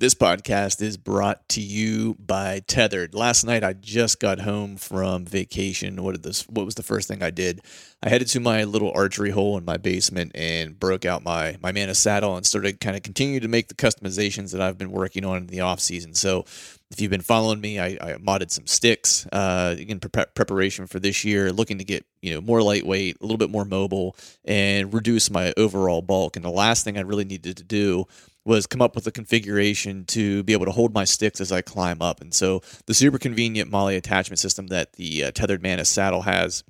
This podcast is brought to you by Tethered. Last night I just got home from vacation. What did this what was the first thing I did? I headed to my little archery hole in my basement and broke out my my Mantis saddle and started kind of continue to make the customizations that I've been working on in the off season. So if you've been following me, I, I modded some sticks uh, in pre- preparation for this year, looking to get you know more lightweight, a little bit more mobile, and reduce my overall bulk. And the last thing I really needed to do was come up with a configuration to be able to hold my sticks as I climb up. And so the super convenient MOLLE attachment system that the uh, Tethered Mantis saddle has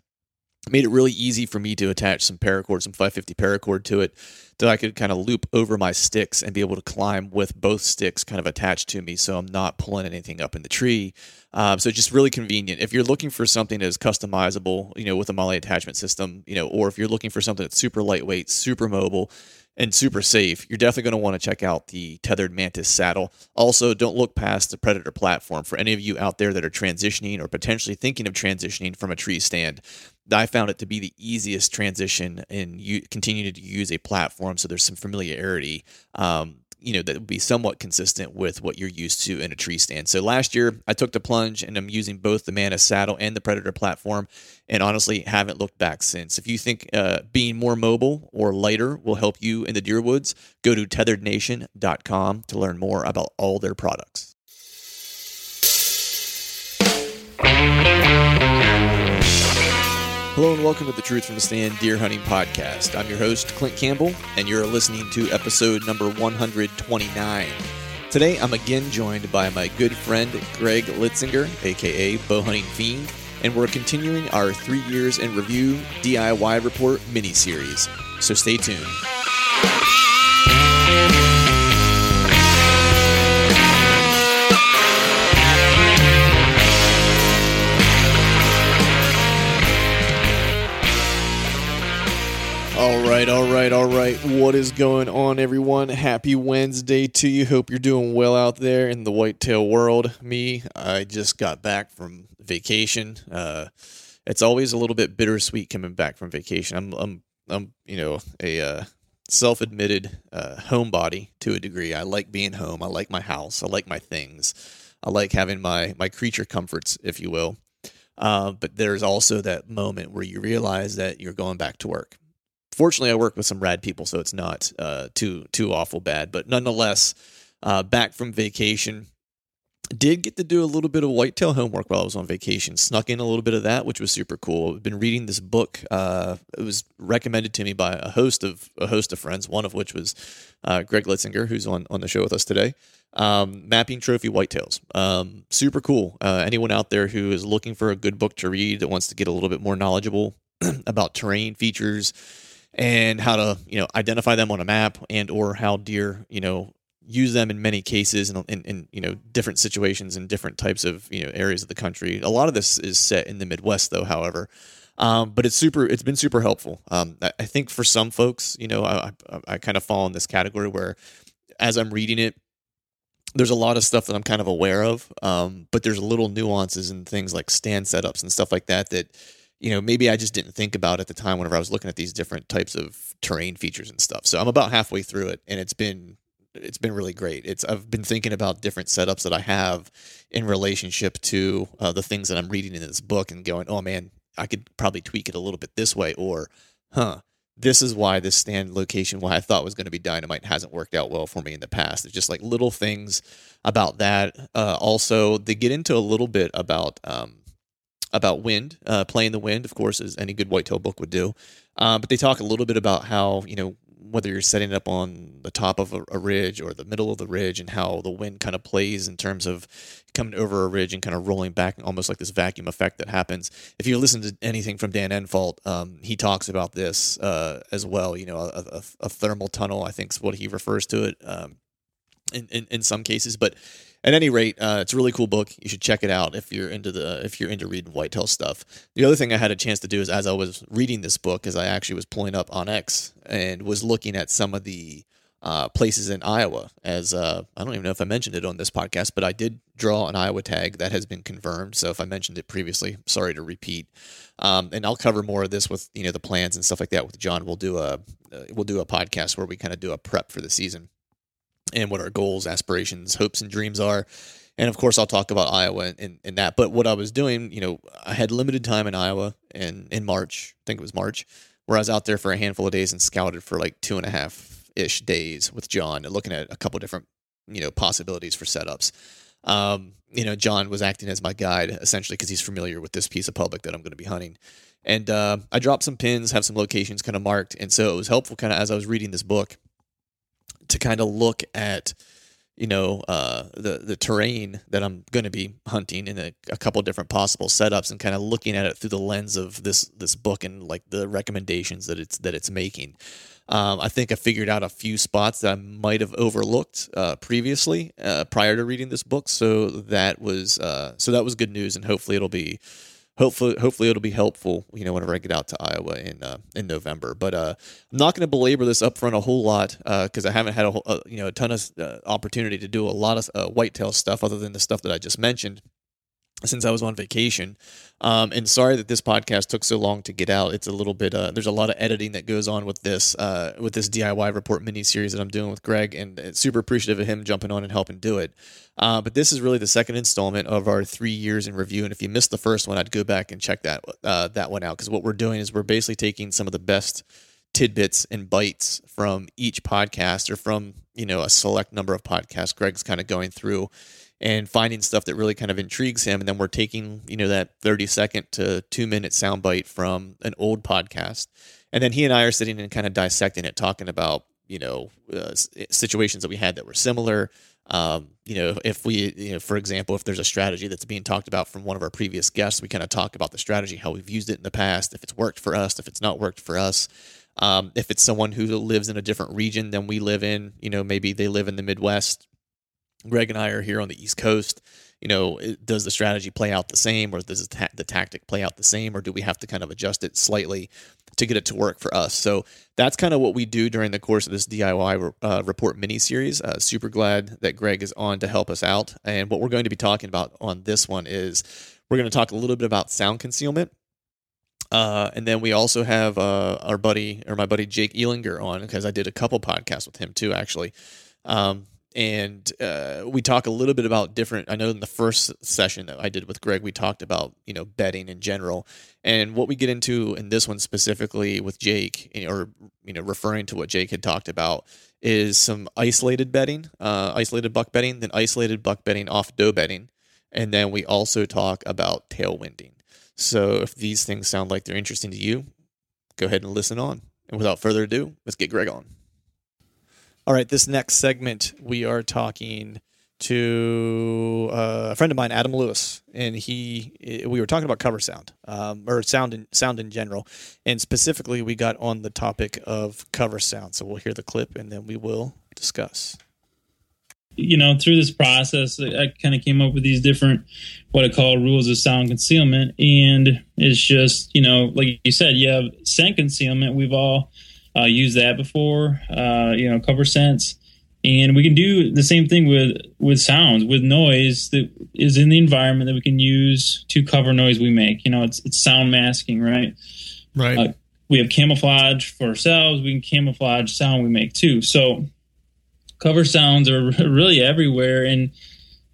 made it really easy for me to attach some paracord, some 550 paracord to it that I could kind of loop over my sticks and be able to climb with both sticks kind of attached to me so I'm not pulling anything up in the tree. Um, so just really convenient. If you're looking for something that is customizable, you know, with a MOLLE attachment system, you know, or if you're looking for something that's super lightweight, super mobile, and super safe, you're definitely going to want to check out the tethered Mantis saddle. Also, don't look past the Predator platform. For any of you out there that are transitioning or potentially thinking of transitioning from a tree stand, I found it to be the easiest transition and you continue to use a platform so there's some familiarity um, you know that would be somewhat consistent with what you're used to in a tree stand. So last year I took the plunge and I'm using both the Mantis saddle and the Predator platform, and honestly haven't looked back since. If you think uh, being more mobile or lighter will help you in the deer woods, go to tetherednation.com to learn more about all their products. Hello and welcome to the Truth from the Stand Deer Hunting Podcast. I'm your host, Clint Campbell, and you're listening to episode number 129. Today, I'm again joined by my good friend, Greg Litzinger, aka Bow Hunting Fiend, and we're continuing our three years in review DIY report mini series. So stay tuned. Right, all right, all right. What is going on, everyone? Happy Wednesday to you. Hope you're doing well out there in the whitetail world. Me, I just got back from vacation. Uh, it's always a little bit bittersweet coming back from vacation. I'm, I'm, I'm, you know, a uh, self-admitted uh, homebody to a degree. I like being home. I like my house. I like my things. I like having my my creature comforts, if you will. Uh, but there's also that moment where you realize that you're going back to work fortunately, I work with some rad people, so it's not uh, too too awful bad. But nonetheless, uh, back from vacation, did get to do a little bit of whitetail homework while I was on vacation. Snuck in a little bit of that, which was super cool. I've been reading this book. Uh, it was recommended to me by a host of a host of friends, one of which was uh, Greg Litzinger, who's on on the show with us today. Um, mapping trophy whitetails. Um, super cool. Uh, anyone out there who is looking for a good book to read that wants to get a little bit more knowledgeable about terrain features and how to you know identify them on a map and or how deer you know use them in many cases in, in, in, you know different situations in different types of you know areas of the country. A lot of this is set in the midwest though however. Um, but it's super it's been super helpful. Um, I, I, think for some folks you know I, I, I kind of fall in this category where as i'm reading it there's a lot of stuff that i'm kind of aware of um, but there's little nuances and things like stand setups and stuff like that that you know, maybe I just didn't think about at the time whenever I was looking at these different types of terrain features and stuff. So I'm about halfway through it and it's been it's been really great. It's I've been thinking about different setups that I have in relationship to uh, the things that I'm reading in this book and going, "Oh man, I could probably tweak it a little bit this way or huh, this is why this stand location, why I thought was going to be dynamite, hasn't worked out well for me in the past. It's just like little things about that. Uh, also, they get into a little bit about um, about wind, uh, playing the wind, of course, as any good whitetail book would do. Uh, but they talk a little bit about how you know whether you're setting it up on the top of a, a, ridge or the middle of the ridge and how the wind kind of plays in terms of coming over a ridge and kind of rolling back almost like this vacuum effect that happens if you listen to anything from dan infalt um, he talks about this uh, as well you know a, a, a, thermal tunnel i think is what he refers to it um, in, in, in some cases but at any rate, uh, it's a really cool book. You should check it out if you're into the if you're into reading whitetail stuff. The other thing I had a chance to do is as I was reading this book, as I actually was pulling up on X and was looking at some of the uh, places in Iowa. As uh, I don't even know if I mentioned it on this podcast, but I did draw an Iowa tag that has been confirmed. So if I mentioned it previously, sorry to repeat. Um, and I'll cover more of this with you know the plans and stuff like that with John. We'll do a uh, we'll do a podcast where we kind of do a prep for the season and what our goals, aspirations, hopes, and dreams are. And of course, I'll talk about Iowa and, in that. But what I was doing, you know, I had limited time in Iowa and in March, I think it was March, where I was out there for a handful of days and scouted for like two and a half ish days with John and looking at a couple different, you know, possibilities for setups. Um, you know, John was acting as my guide essentially because he's familiar with this piece of public that I'm going to be hunting. And uh, I dropped some pins, have some locations kind of marked. And so it was helpful kind of as I was reading this book to kind of look at you know uh, the the terrain that I'm going to be hunting in a, a couple different possible setups and kind of looking at it through the lens of this this book and like the recommendations that it's that it's making. Um, I think I figured out a few spots that I might have overlooked uh, previously uh, prior to reading this book, so that was uh, so that was good news, and hopefully it'll be hopefully hopefully it'll be helpful you know whenever i get out to iowa in uh, in november. But uh, i'm not going to belabor this up front a whole lot because uh, i haven't had a, a, you know a ton of uh, opportunity to do a lot of uh, whitetail stuff other than the stuff that i just mentioned since I was on vacation. Um, and sorry that this podcast took so long to get out. It's a little bit. Uh, there's a lot of editing that goes on with this uh, with this DIY report mini series that I'm doing with Greg, and super appreciative of him jumping on and helping do it. Uh, but this is really the second installment of our three years in review. And if you missed the first one, I'd go back and check that uh, that one out because what we're doing is we're basically taking some of the best tidbits and bites from each podcast or from you know a select number of podcasts. Greg's kind of going through and finding stuff that really kind of intrigues him. And then we're taking, you know, that 30 second to two minute soundbite from an old podcast. And then he and I are sitting and kind of dissecting it, talking about, you know, uh, situations that we had that were similar. Um, you know, if we, you know, for example, if there's a strategy that's being talked about from one of our previous guests, we kind of talk about the strategy, how we've used it in the past, if it's worked for us, if it's not worked for us. Um, if it's someone who lives in a different region than we live in, you know, maybe they live in the Midwest, Greg and I are here on the East Coast. You know, does the strategy play out the same, or does the tactic play out the same, or do we have to kind of adjust it slightly to get it to work for us? So that's kind of what we do during the course of this DIY uh, report mini series. Uh, super glad that Greg is on to help us out. And what we're going to be talking about on this one is we're going to talk a little bit about sound concealment. Uh, and then we also have uh, our buddy or my buddy Jake Elinger on because I did a couple podcasts with him too, actually. Um, and uh, we talk a little bit about different i know in the first session that i did with greg we talked about you know bedding in general. And what we get into in this one specifically with jake or you know referring to what jake had talked about is some isolated bedding uh, isolated buck bedding then isolated buck bedding off doe bedding. And then we also talk about tailwinding. So if these things sound like they're interesting to you go ahead and listen on. And without further ado let's get greg on all right, this next segment, we are talking to uh, a friend of mine, Adam Lewis, and he we were talking about cover sound um, or sound in, sound in general, and specifically we got on the topic of cover sound. So we'll hear the clip and then we will discuss. You know, through this process, I kind of came up with these different what I call rules of sound concealment, and it's just you know, like you said, you have scent concealment. We've all uh, used that before, uh, you know, cover sense. And we can do the same thing with with sounds, with noise that is in the environment that we can use to cover noise we make. You know, it's it's sound masking, right? Right. Uh, we have camouflage for ourselves. We can camouflage sound we make too. So cover sounds are really everywhere, and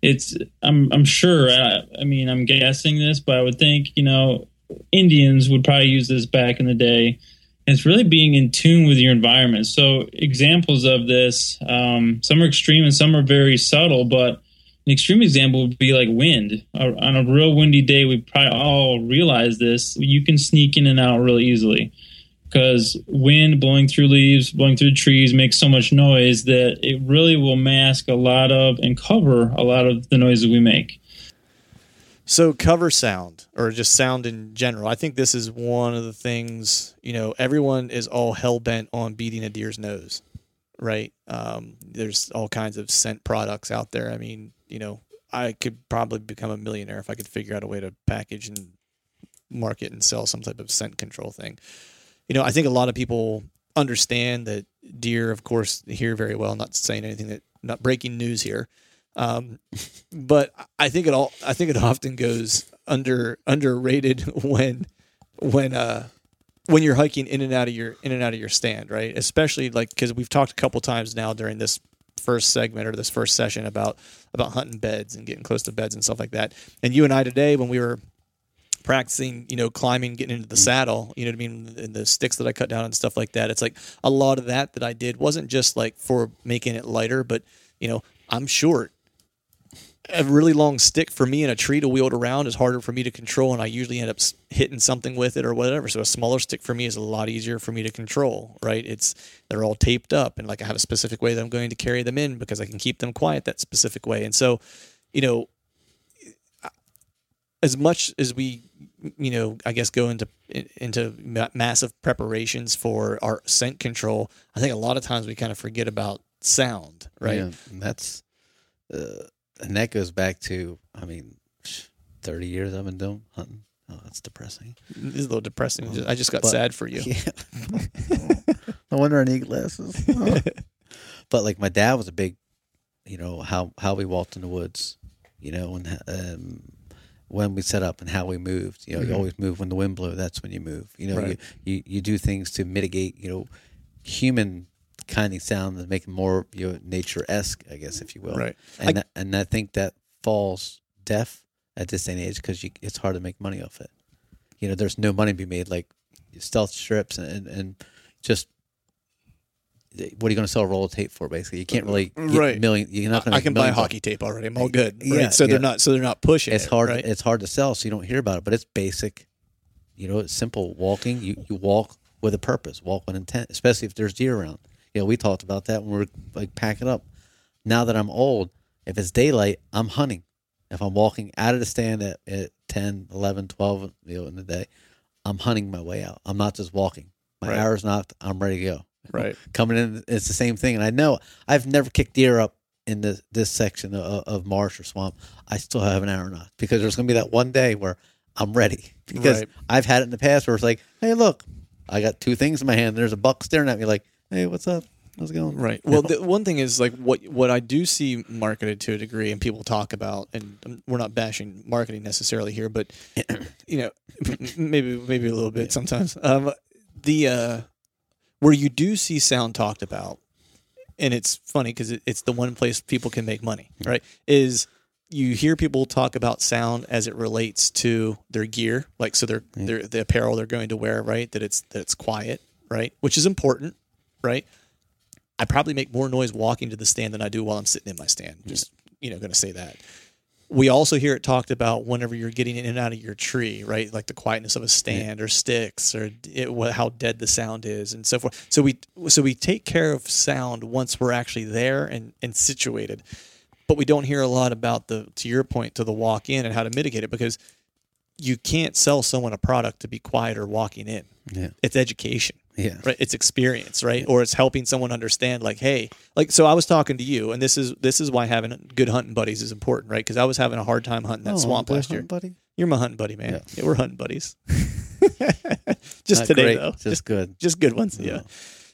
it's I'm I'm sure. I, I mean, I'm guessing this, but I would think you know Indians would probably use this back in the day it's really being in tune with your environment. So examples of this, um, some are extreme and some are very subtle, but an extreme example would be like wind. On a real windy day, we probably all realize this. You can sneak in and out really easily because wind blowing through leaves, blowing through trees makes so much noise that it really will mask a lot of and cover a lot of the noise that we make. So cover sound or just sound in general. I think this is one of the things, you know, everyone is all hell bent on beating a deer's nose, right? Um, there's all kinds of scent products out there. I mean, you know, I could probably become a millionaire if I could figure out a way to package and market and sell some type of scent control thing. You know, I think a lot of people understand that deer, of course, hear very well. Not saying anything that, not breaking news here um, but I think it all I think it often goes under underrated when when uh when you're hiking in and out of your in and out of your stand, right? Especially like because we've talked a couple times now during this first segment or this first session about about hunting beds and getting close to beds and stuff like that. And you and I today when we were practicing, you know, climbing, getting into the saddle, you know what I mean, and the sticks that I cut down and stuff like that. It's like a lot of that that I did wasn't just like for making it lighter, but you know, I'm short a really long stick for me and a tree to wield around is harder for me to control, and I usually end up hitting something with it or whatever. So a smaller stick for me is a lot easier for me to control. Right? It's they're all taped up, and like I have a specific way that I'm going to carry them in because I can keep them quiet that specific way. And so, you know, as much as we, you know, I guess go into into massive preparations for our scent control, I think a lot of times we kind of forget about sound. Right? Yeah, that's. Uh and that goes back to, I mean, 30 years I've been doing hunting. Oh, that's depressing. It's a little depressing. I just got but, sad for you. Yeah. no wonder I need glasses. Oh. but like my dad was a big, you know, how, how we walked in the woods, you know, and um, when we set up and how we moved. You know, mm-hmm. you always move when the wind blows. That's when you move. You know, right. you, you, you do things to mitigate, you know, human kind of sound that make it more you know, nature esque, I guess, if you will. Right. And I, and I think that falls deaf at this day and age because it's hard to make money off it. You know, there's no money to be made like stealth strips and and just eh, what are you going to sell a roll of tape for? Basically, you can't really mm, right. million. You're not going. to. I can buy hockey tape already. I'm all good. Right? Yeah, so yeah. they're not. So they're not pushing. It's it, hard. Right? It's hard to sell, so you don't hear about it. But it's basic. You know, it's simple. Walking. You you walk with a purpose. Walk with intent. Especially if there's deer around. Know, we talked about that when we are like packing up. Now that I'm old, if it's daylight, I'm hunting. If I'm walking out of the stand at, at 10, 11, 12 you know, in the day, I'm hunting my way out. I'm not just walking. My right. arrow's nocked. I'm ready to go. Right. Coming in, it's the same thing. And I know I've never kicked deer up in this, this section of, of marsh or swamp. I still have an arrow nocked because there's going to be that one day where I'm ready. Because right. I've had it in the past where it's like, hey, look, I got two things in my hand. There's a buck staring at me like, hey, what's up? How's it going? Right. Well, the one thing is like what what I do see marketed to a degree, and people talk about, and we're not bashing marketing necessarily here, but you know, maybe maybe a little bit sometimes. Um, the uh, where you do see sound talked about, and it's funny because it, it's the one place people can make money, right? Is you hear people talk about sound as it relates to their gear, like so their their the apparel they're going to wear, right? That it's that it's quiet, right? Which is important, right? I probably make more noise walking to the stand than I do while I'm sitting in my stand. Just you know, going to say that. We also hear it talked about whenever you're getting in and out of your tree, right? Like the quietness of a stand or sticks or it, how dead the sound is and so forth. So we so we take care of sound once we're actually there and and situated. But we don't hear a lot about the to your point to the walk in and how to mitigate it because you can't sell someone a product to be quiet or walking in. Yeah. It's education. Yeah. Right. It's experience, right? Yeah. Or it's helping someone understand like, hey, like so I was talking to you and this is this is why having good hunting buddies is important, right? Because I was having a hard time hunting that oh, swamp last year. Buddy? You're my hunting buddy, man. Yeah, yeah we're hunting buddies. just Not today great, though. Just, just, good. Just good ones. Yeah.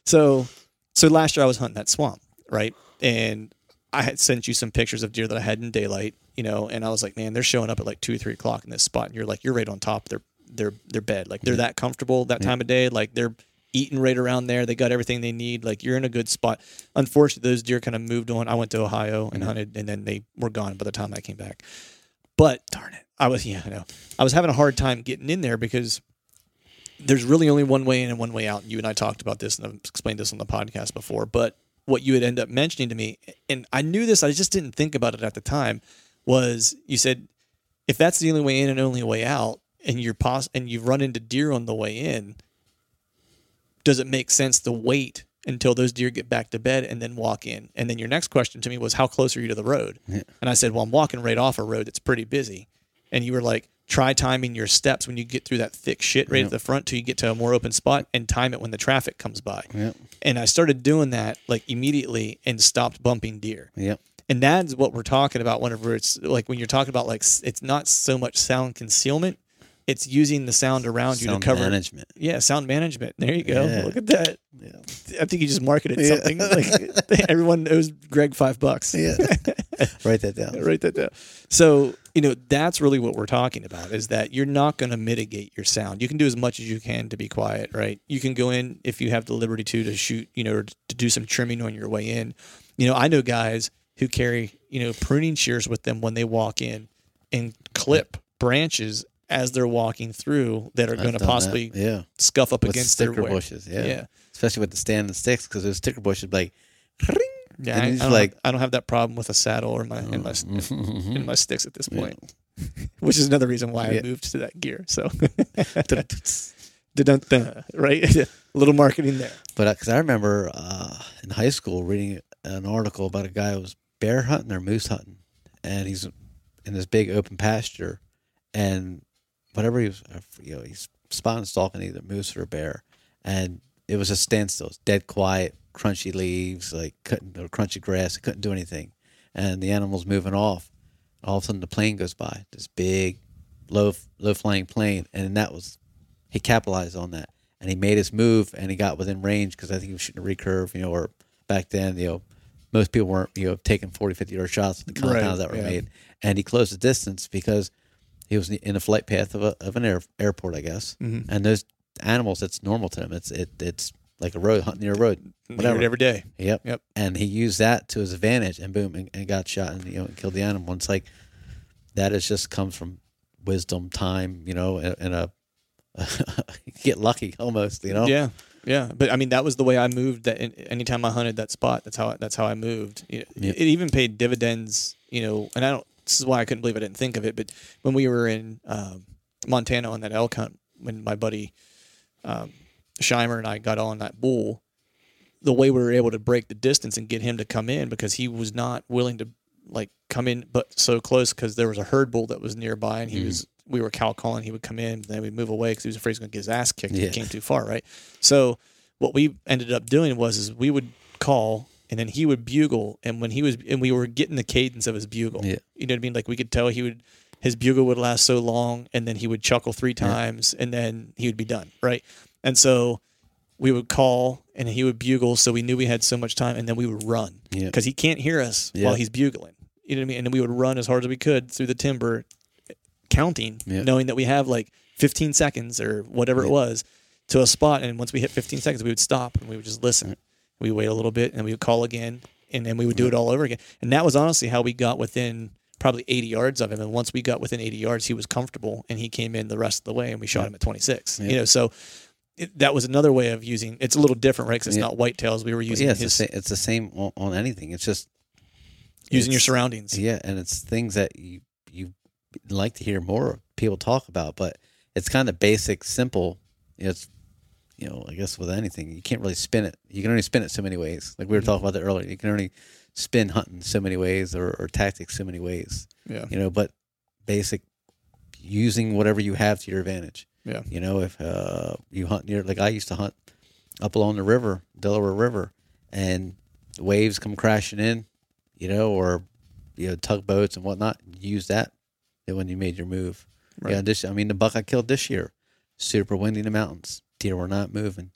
So so last year I was hunting that swamp, right? And I had sent you some pictures of deer that I had in daylight, you know, and I was like, man, they're showing up at like two or three o'clock in this spot, and you're like, you're right on top of their their their bed, like they're that comfortable that time of day, like they're eating right around there. They got everything they need. Like you're in a good spot. Unfortunately, those deer kind of moved on. I went to Ohio and mm-hmm. hunted, and then they were gone by the time I came back. But darn it, I was yeah, I know. I was having a hard time getting in there because there's really only one way in and one way out. You and I talked about this and I've explained this on the podcast before. But what you would end up mentioning to me, and I knew this, I just didn't think about it at the time, was you said if that's the only way in and only way out, and you're pos- and you run into deer on the way in, does it make sense to wait until those deer get back to bed and then walk in? And then your next question to me was, how close are you to the road? And I said, well, I'm walking right off a road that's pretty busy. And you were like, try timing your steps when you get through that thick shit right at the front till you get to a more open spot and time it when the traffic comes by. And I started doing that like immediately and stopped bumping deer. Yep. And that's what we're talking about whenever it's like when you're talking about like it's not so much sound concealment, it's using the sound around you to cover management. Yeah, sound management. There you go. Yeah. Look at that. Yeah. I think you just marketed Yeah. something. Like everyone owes Greg five bucks. Yeah. Write that down. Write that down. So, you know, that's really what we're talking about is that you're not going to mitigate your sound. You can do as much as you can to be quiet, right? You can go in if you have the liberty to to shoot, you know, or to do some trimming on your way in. You know, I know guys who carry, you know, pruning shears with them when they walk in and clip branches as they're walking through that are going to that. possibly yeah. scuff up With against their sticker wear. bushes. Yeah. Yeah. Especially with the standing sticks because those sticker bushes like, Yeah, I, I don't like- have, I don't have that problem with a saddle or my in my Mm-hmm. in my sticks at this point, which is another reason why I moved to that gear. So, right? a little marketing there. But because I remember uh, in high school reading an article about a guy who was bear hunting or moose hunting, and he's in this big open pasture, and whatever he was, uh, you know, he's spotting stalking either moose or bear, and it was a standstill, it's dead quiet, crunchy leaves, like couldn't or crunchy grass, It couldn't do anything, and the animal's moving off. All of a sudden, the plane goes by, this big, low low flying plane, and that was he capitalized on that. And he made his move and he got within range because I think he was shooting a recurve, you know, or back then, you know, most people weren't, you know, taking 40, 50 yard shots with the Right, compounds that were yeah. made. And he closed the distance because he was in a flight path of, a, of an air, airport, I guess. Mm-hmm. And those animals, it's normal to them. It's it, it's like a road, hunting near a road, whatever. it every day. Yep. Yep. And he used that to his advantage and boom, and, and got shot and, you know, killed the animal. And it's like, that is just comes from wisdom, time, you know, and, and a, get lucky almost, you know? Yeah, yeah. But I mean, that was the way I moved. That anytime I hunted that spot, that's how I, that's how I moved. Know, Yep. It even paid dividends. You know, and I don't. This is why I couldn't believe I didn't think of it. But when we were in um, Montana on that elk hunt, when my buddy um, Scheimer and I got on that bull, the way we were able to break the distance and get him to come in because he was not willing to like come in but so close because there was a herd bull that was nearby and he was we were cow calling he would come in then we'd move away because he was afraid he was going to get his ass kicked if Yeah. he came too far right so what we ended up doing was is we would call and then he would bugle and when he was and we were getting the cadence of his bugle. Yeah. you know what i mean? Like we could tell he would his bugle would last so long and then he would chuckle three times and then he would be done right? And so we would call and he would bugle so we knew we had so much time and then we would run. Yeah. because he can't hear us Yeah. while he's bugling. You know what i mean? And then we would run as hard as we could through the timber counting Yeah. knowing that we have like 15 seconds or whatever it was to a spot and once we hit 15 seconds we would stop and we would just listen we wait a little bit and we would call again and then we would do it all over again. And that was honestly how we got within probably 80 yards of him. And once we got within 80 yards he was comfortable and he came in the rest of the way and we shot him at 26 you know so it, that was another way of using it's a little different right? Because it's Yeah. not whitetails we were using yeah, it's, his the same, it's the same on, on anything. It's just using your surroundings. Yeah, and it's things that you you like to hear more people talk about, but it's kind of basic, simple. It's you know, I guess with anything, you can't really spin it. You can only spin it so many ways. Like we were talking about that earlier. You can only spin hunting so many ways or, or tactics so many ways. yeah You know, but basic using whatever you have to your advantage. yeah You know, if uh, you hunt near, like I used to hunt up along the river, Delaware River, and waves come crashing in, you know, or you know tugboats and whatnot. Use that when you made your move. Right. Yeah, this. I mean, the buck I killed this year, super windy in the mountains. Deer were not moving.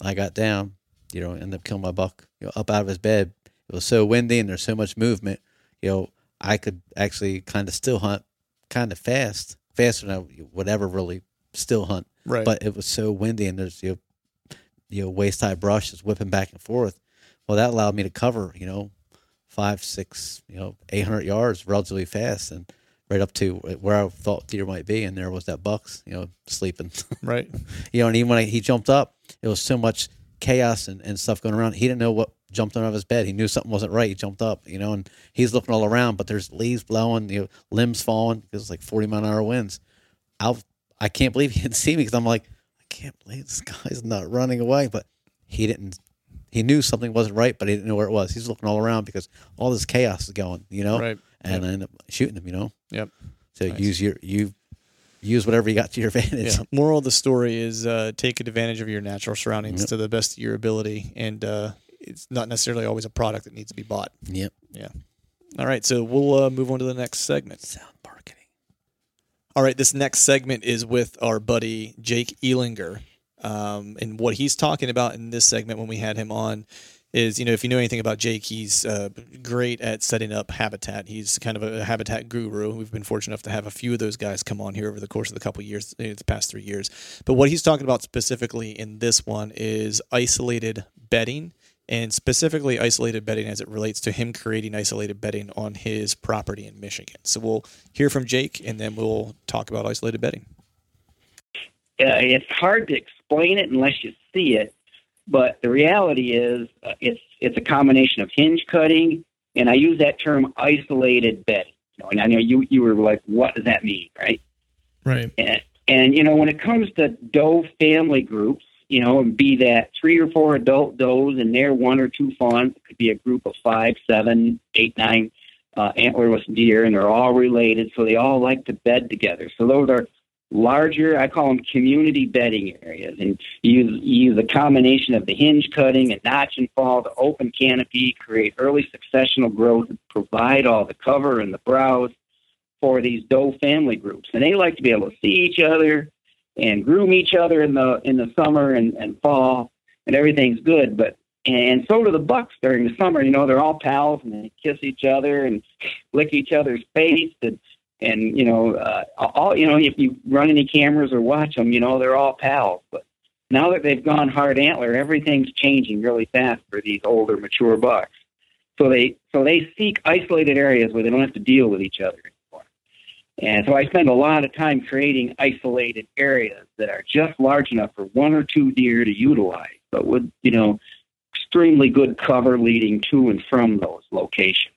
I got down, you know, ended up killing my buck. You know, up out of his bed. It was so windy and there's so much movement. You know, I could actually kind of still hunt, kind of fast, faster than I would ever really still hunt right but it was so windy and there's you know, you know waist high brush is whipping back and forth. Well, that allowed me to cover you know five, six, you know, eight hundred yards relatively fast and right up to where I thought deer might be, and there was that bucks, you know, sleeping. Right. you know, and even when I, he jumped up, it was so much chaos and, and stuff going around. He didn't know what jumped out of his bed. He knew something wasn't right. He jumped up, you know, and he's looking all around, but there's leaves blowing, you know, limbs falling. It was like 40 mile an hour winds. I I can't believe he didn't see me because I'm like, I can't believe this guy's not running away. But he didn't. He knew something wasn't right, but he didn't know where it was. He's looking all around because all this chaos is going, you know. Right. And Yep. I ended up shooting them. you know. Yep. So Nice. use your you use whatever you got to your advantage. Yeah. Moral of the story is uh, take advantage of your natural surroundings Yep. to the best of your ability, and uh, it's not necessarily always a product that needs to be bought. Yep. Yeah. All right, so we'll uh, move on to the next segment. Sound marketing. All right, this next segment is with our buddy Jake Elinger. Um, and what he's talking about in this segment when we had him on is, you know, if you know anything about Jake, he's uh, great at setting up habitat. He's kind of a habitat guru. We've been fortunate enough to have a few of those guys come on here over the course of the couple years, uh, the past three years. But what he's talking about specifically in this one is isolated bedding and specifically isolated bedding as it relates to him creating isolated bedding on his property in Michigan. So we'll hear from Jake and then we'll talk about isolated bedding. uh, it's hard to explain it unless you see it. But the reality is, uh, it's it's a combination of hinge cutting, and I use that term isolated bedding. You know, and I know you you were like, what does that mean, right? Right. And, and you know, when it comes to doe family groups, you know, and be that three or four adult does and their one or two fawns, it could be a group of five, seven, eight, nine uh, antlerless deer, and they're all related, so they all like to bed together. So those are larger, I call them community bedding areas, and you use, a combination of the hinge cutting and notch and fall, to open canopy, create early successional growth, provide all the cover and the browse for these doe family groups, and they like to be able to see each other and groom each other in the in the summer and, and fall, and everything's good. But and so do the bucks during the summer. You know, they're all pals and they kiss each other and lick each other's face and and you know uh, all you know if you run any cameras or watch them, you know they're all pals. But now that they've gone hard antler, everything's changing really fast for these older mature bucks. So they so they seek isolated areas where they don't have to deal with each other anymore. And so I spend a lot of time creating isolated areas that are just large enough for one or two deer to utilize, but with you know extremely good cover leading to and from those locations.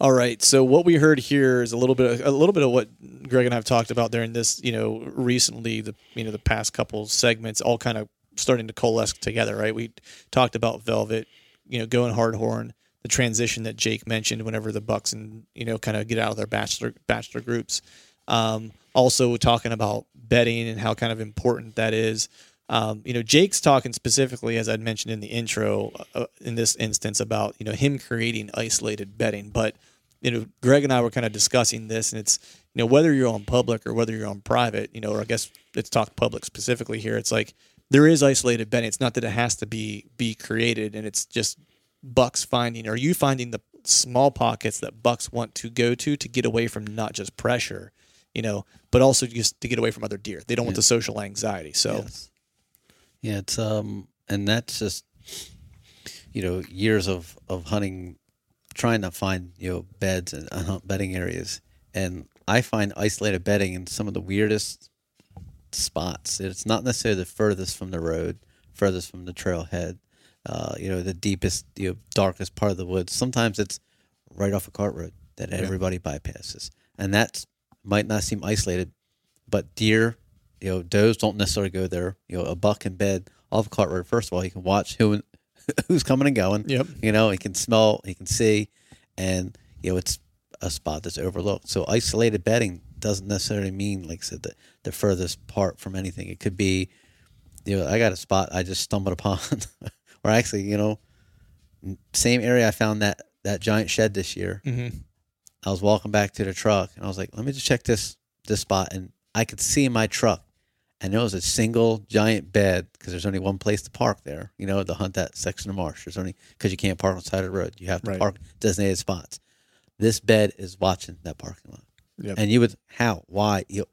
All right. So what we heard here is a little bit, a little bit of what Greg and I have talked about during this, you know, recently the, you know, the past couple segments, all kind of starting to coalesce together. Right. We talked about Velvet, you know, going hard horn, the transition that Jake mentioned whenever the Bucks and you know kind of get out of their bachelor bachelor groups. Um, also talking about bedding and how kind of important that is. Um, you know, Jake's talking specifically, as I'd mentioned in the intro, uh, in this instance, about you know him creating isolated bedding. But you know, Greg and I were kind of discussing this, and it's you know whether you're on public or whether you're on private, you know, or I guess let's talk public specifically here. It's like there is isolated bedding. It's not that it has to be be created, and it's just bucks finding. Are you finding the small pockets that bucks want to go to to get away from not just pressure, you know, but also just to get away from other deer. They don't want the social anxiety. So Yes. Yeah, it's um, and that's just you know years of of hunting, trying to find you know beds and uh, bedding areas, and I find isolated bedding in some of the weirdest spots. It's not necessarily the furthest from the road, furthest from the trailhead, uh, you know, the deepest, you know, darkest part of the woods. Sometimes it's right off a cart road that everybody bypasses, and that might not seem isolated, but deer, you know, does don't necessarily go there. You know, a buck in bed off a cart road. First of all, he can watch who who's coming and going. Yep. You know, he can smell, he can see, and you know, it's a spot that's overlooked. So isolated bedding doesn't necessarily mean, like I said, the, the furthest part from anything. It could be, you know, I got a spot I just stumbled upon, or actually, you know, same area I found that that giant shed this year. Mhm. I was walking back to the truck and I was like, let me just check this this spot, and I could see my truck, and it was a single giant bed because there's only one place to park there. You know, to hunt that section of marsh. There's only because you can't park on the side of the road. You have to Right. park designated spots. This bed is watching that parking lot, Yep. and you would how why you.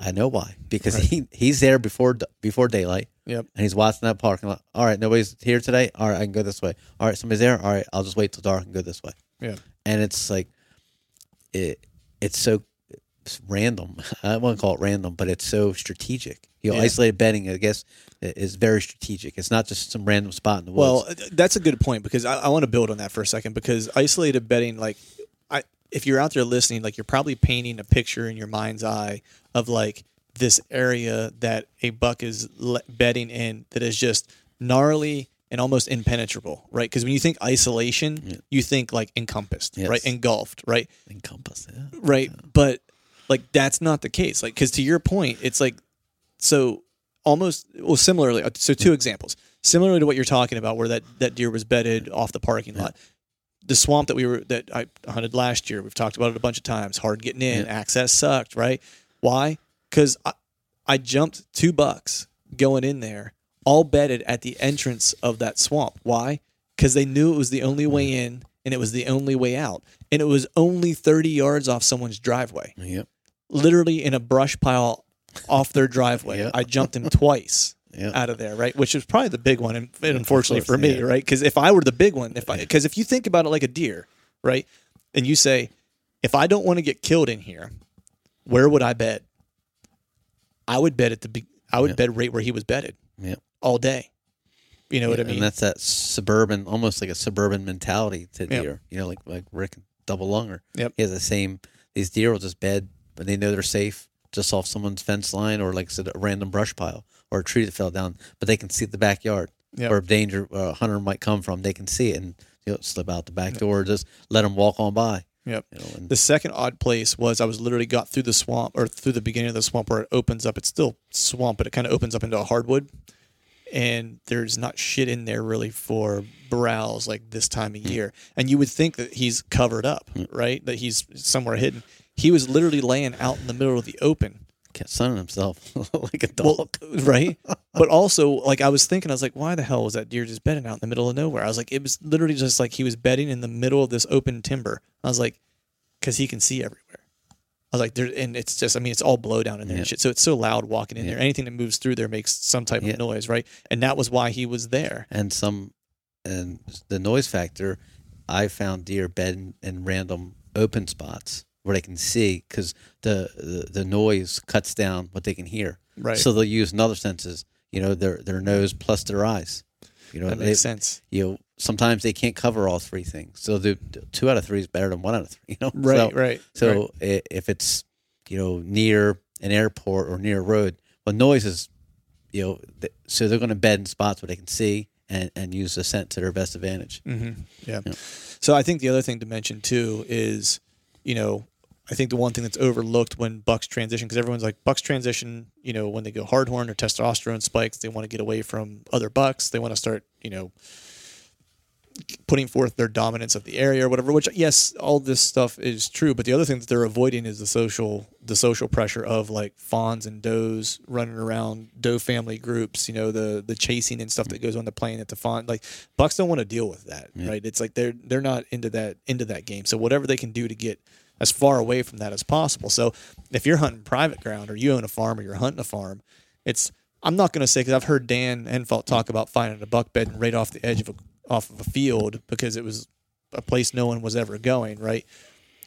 I know why because he he's there before before daylight Yep. and he's watching that parking lot. All right, nobody's here today. All right, I can go this way. All right, somebody's there. All right, I'll just wait till dark and go this way. Yeah. And it's like, it it's so random. I won't call it random, but it's so strategic. You know, Yeah. isolated bedding, I guess, is very strategic. It's not just some random spot in the woods. Well, that's a good point because I, I want to build on that for a second because isolated bedding, like, I if you're out there listening, like you're probably painting a picture in your mind's eye of like this area that a buck is le- bedding in that is just gnarly and almost impenetrable, right? Because when you think isolation, you think like encompassed, Yes. right, engulfed, right, Encompassed, Yeah. right. But like that's not the case. Like because to your point, it's like so almost well similarly. uh, So two examples similarly to what you're talking about, where that that deer was bedded off the parking lot. The swamp that we were that I hunted last year, we've talked about it a bunch of times. Hard getting in, access sucked, right? Why? Because I, I jumped two bucks going in there, all bedded at the entrance of that swamp. Why? Because they knew it was the only way in and it was the only way out, and it was only 30 yards off someone's driveway Yep. literally in a brush pile off their driveway. Yeah. I jumped him twice Yeah. out of there, right? Which was probably the big one, and unfortunately course, for me, yeah. right? Because if I were the big one, if I because if you think about it like a deer, right, and you say, if I don't want to get killed in here, where would I bet? I would bet at the I would Yeah. bed right where he was bedded Yep. all day. You know what I mean? And that's that suburban, almost like a suburban mentality to Yep. deer. You know, like like Rick Double Lunger. Yep. He has the same. These deer will just bed, but they know they're safe just off someone's fence line or like I said, a random brush pile or a tree that fell down. But they can see the backyard Yep. where danger a hunter might come from. They can see it and you know, slip out the back door. Just let them walk on by. Yep. You know, and The second odd place was I was literally got through the swamp or through the beginning of the swamp where it opens up. It's still swamp, but it kind of opens up into a hardwood. And there's not shit in there really for browse like this time of year. And you would think that he's covered up, right? That he's somewhere hidden. He was literally laying out in the middle of the open. kept sunning himself like a dog. Well, right? But also, like I was thinking, I was like, why the hell was that deer just bedding out in the middle of nowhere? I was like, it was literally just like he was bedding in the middle of this open timber. I was like, because he can see everywhere. I was like, there, and it's just, I mean, it's all blow down in there Yeah. and shit. So it's so loud walking in Yeah. there. Anything that moves through there makes some type Yeah. of noise, right? And that was why he was there. and some and the noise factor i found deer bed in, random open spots where they can see because the, the the noise cuts down what they can hear Right. so they'll use another senses you know their their nose plus their eyes you know That they- makes sense. you know sometimes they can't cover all three things so the two out of three is better than one out of three you know Right, so, right. so right. if it's you know near an airport or near a road, well, noise is you know th- so they're going to bed in spots where they can see and and use the scent to their best advantage. Mm-hmm. Yeah. Yeah. So I think the other thing to mention too is, you know, I think the one thing that's overlooked when bucks transition, because everyone's like bucks transition, you know, when they go hardhorn or testosterone spikes, they want to get away from other bucks. They want to start, you know, putting forth their dominance of the area or whatever. Which yes, all this stuff is true, but the other thing that they're avoiding is the social the social pressure of like fawns and does running around doe family groups. You know, the the chasing and stuff that goes on the plane at the fawn. Like bucks don't want to deal with that, right? It's like they're they're not into that into that game. So whatever they can do to get as far away from that as possible. So if you're hunting private ground or you own a farm or you're hunting a farm, it's I'm not going to say because I've heard Dan Infalt talk about finding a buck bed right off the edge of a off of a field because it was a place no one was ever going, right?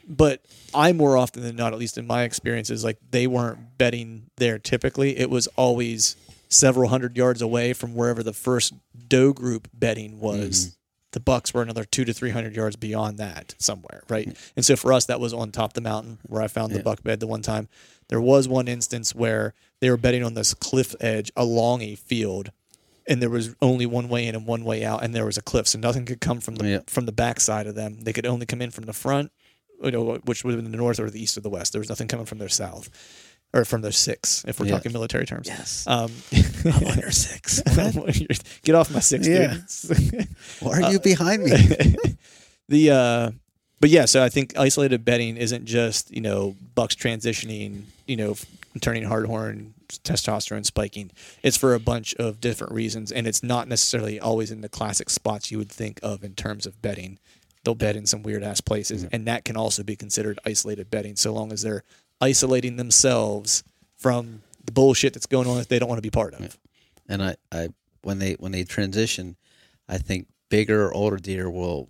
But I more often than not, at least in my experiences, like they weren't bedding there typically. It was always several hundred yards away from wherever the first doe group bedding was. Mm-hmm. The bucks were another two to three hundred yards beyond that somewhere, right? And so for us, that was on top of the mountain where I found the Yeah. buck bed the one time. There was one instance where they were bedding on this cliff edge along a field, and there was only one way in and one way out, and there was a cliff, so nothing could come from the Yeah. from the back side of them. They could only come in from the front, you know, which would have been the north or the east or the west. There was nothing coming from their south or from their six, if we're Yeah. talking military terms. Yes. Um, I'm on your six. Get off my six, Yeah. dude. Why are you behind me? the uh but yeah so i think isolated bedding isn't just you know bucks transitioning you know f- turning hardhorn testosterone spiking it's for a bunch of different reasons and it's not necessarily always in the classic spots you would think of in terms of bedding they'll bed in some weird ass places mm-hmm. and that can also be considered isolated bedding so long as they're isolating themselves from the bullshit that's going on that they don't want to be part of. And I, I when they when they transition, I think bigger or older deer will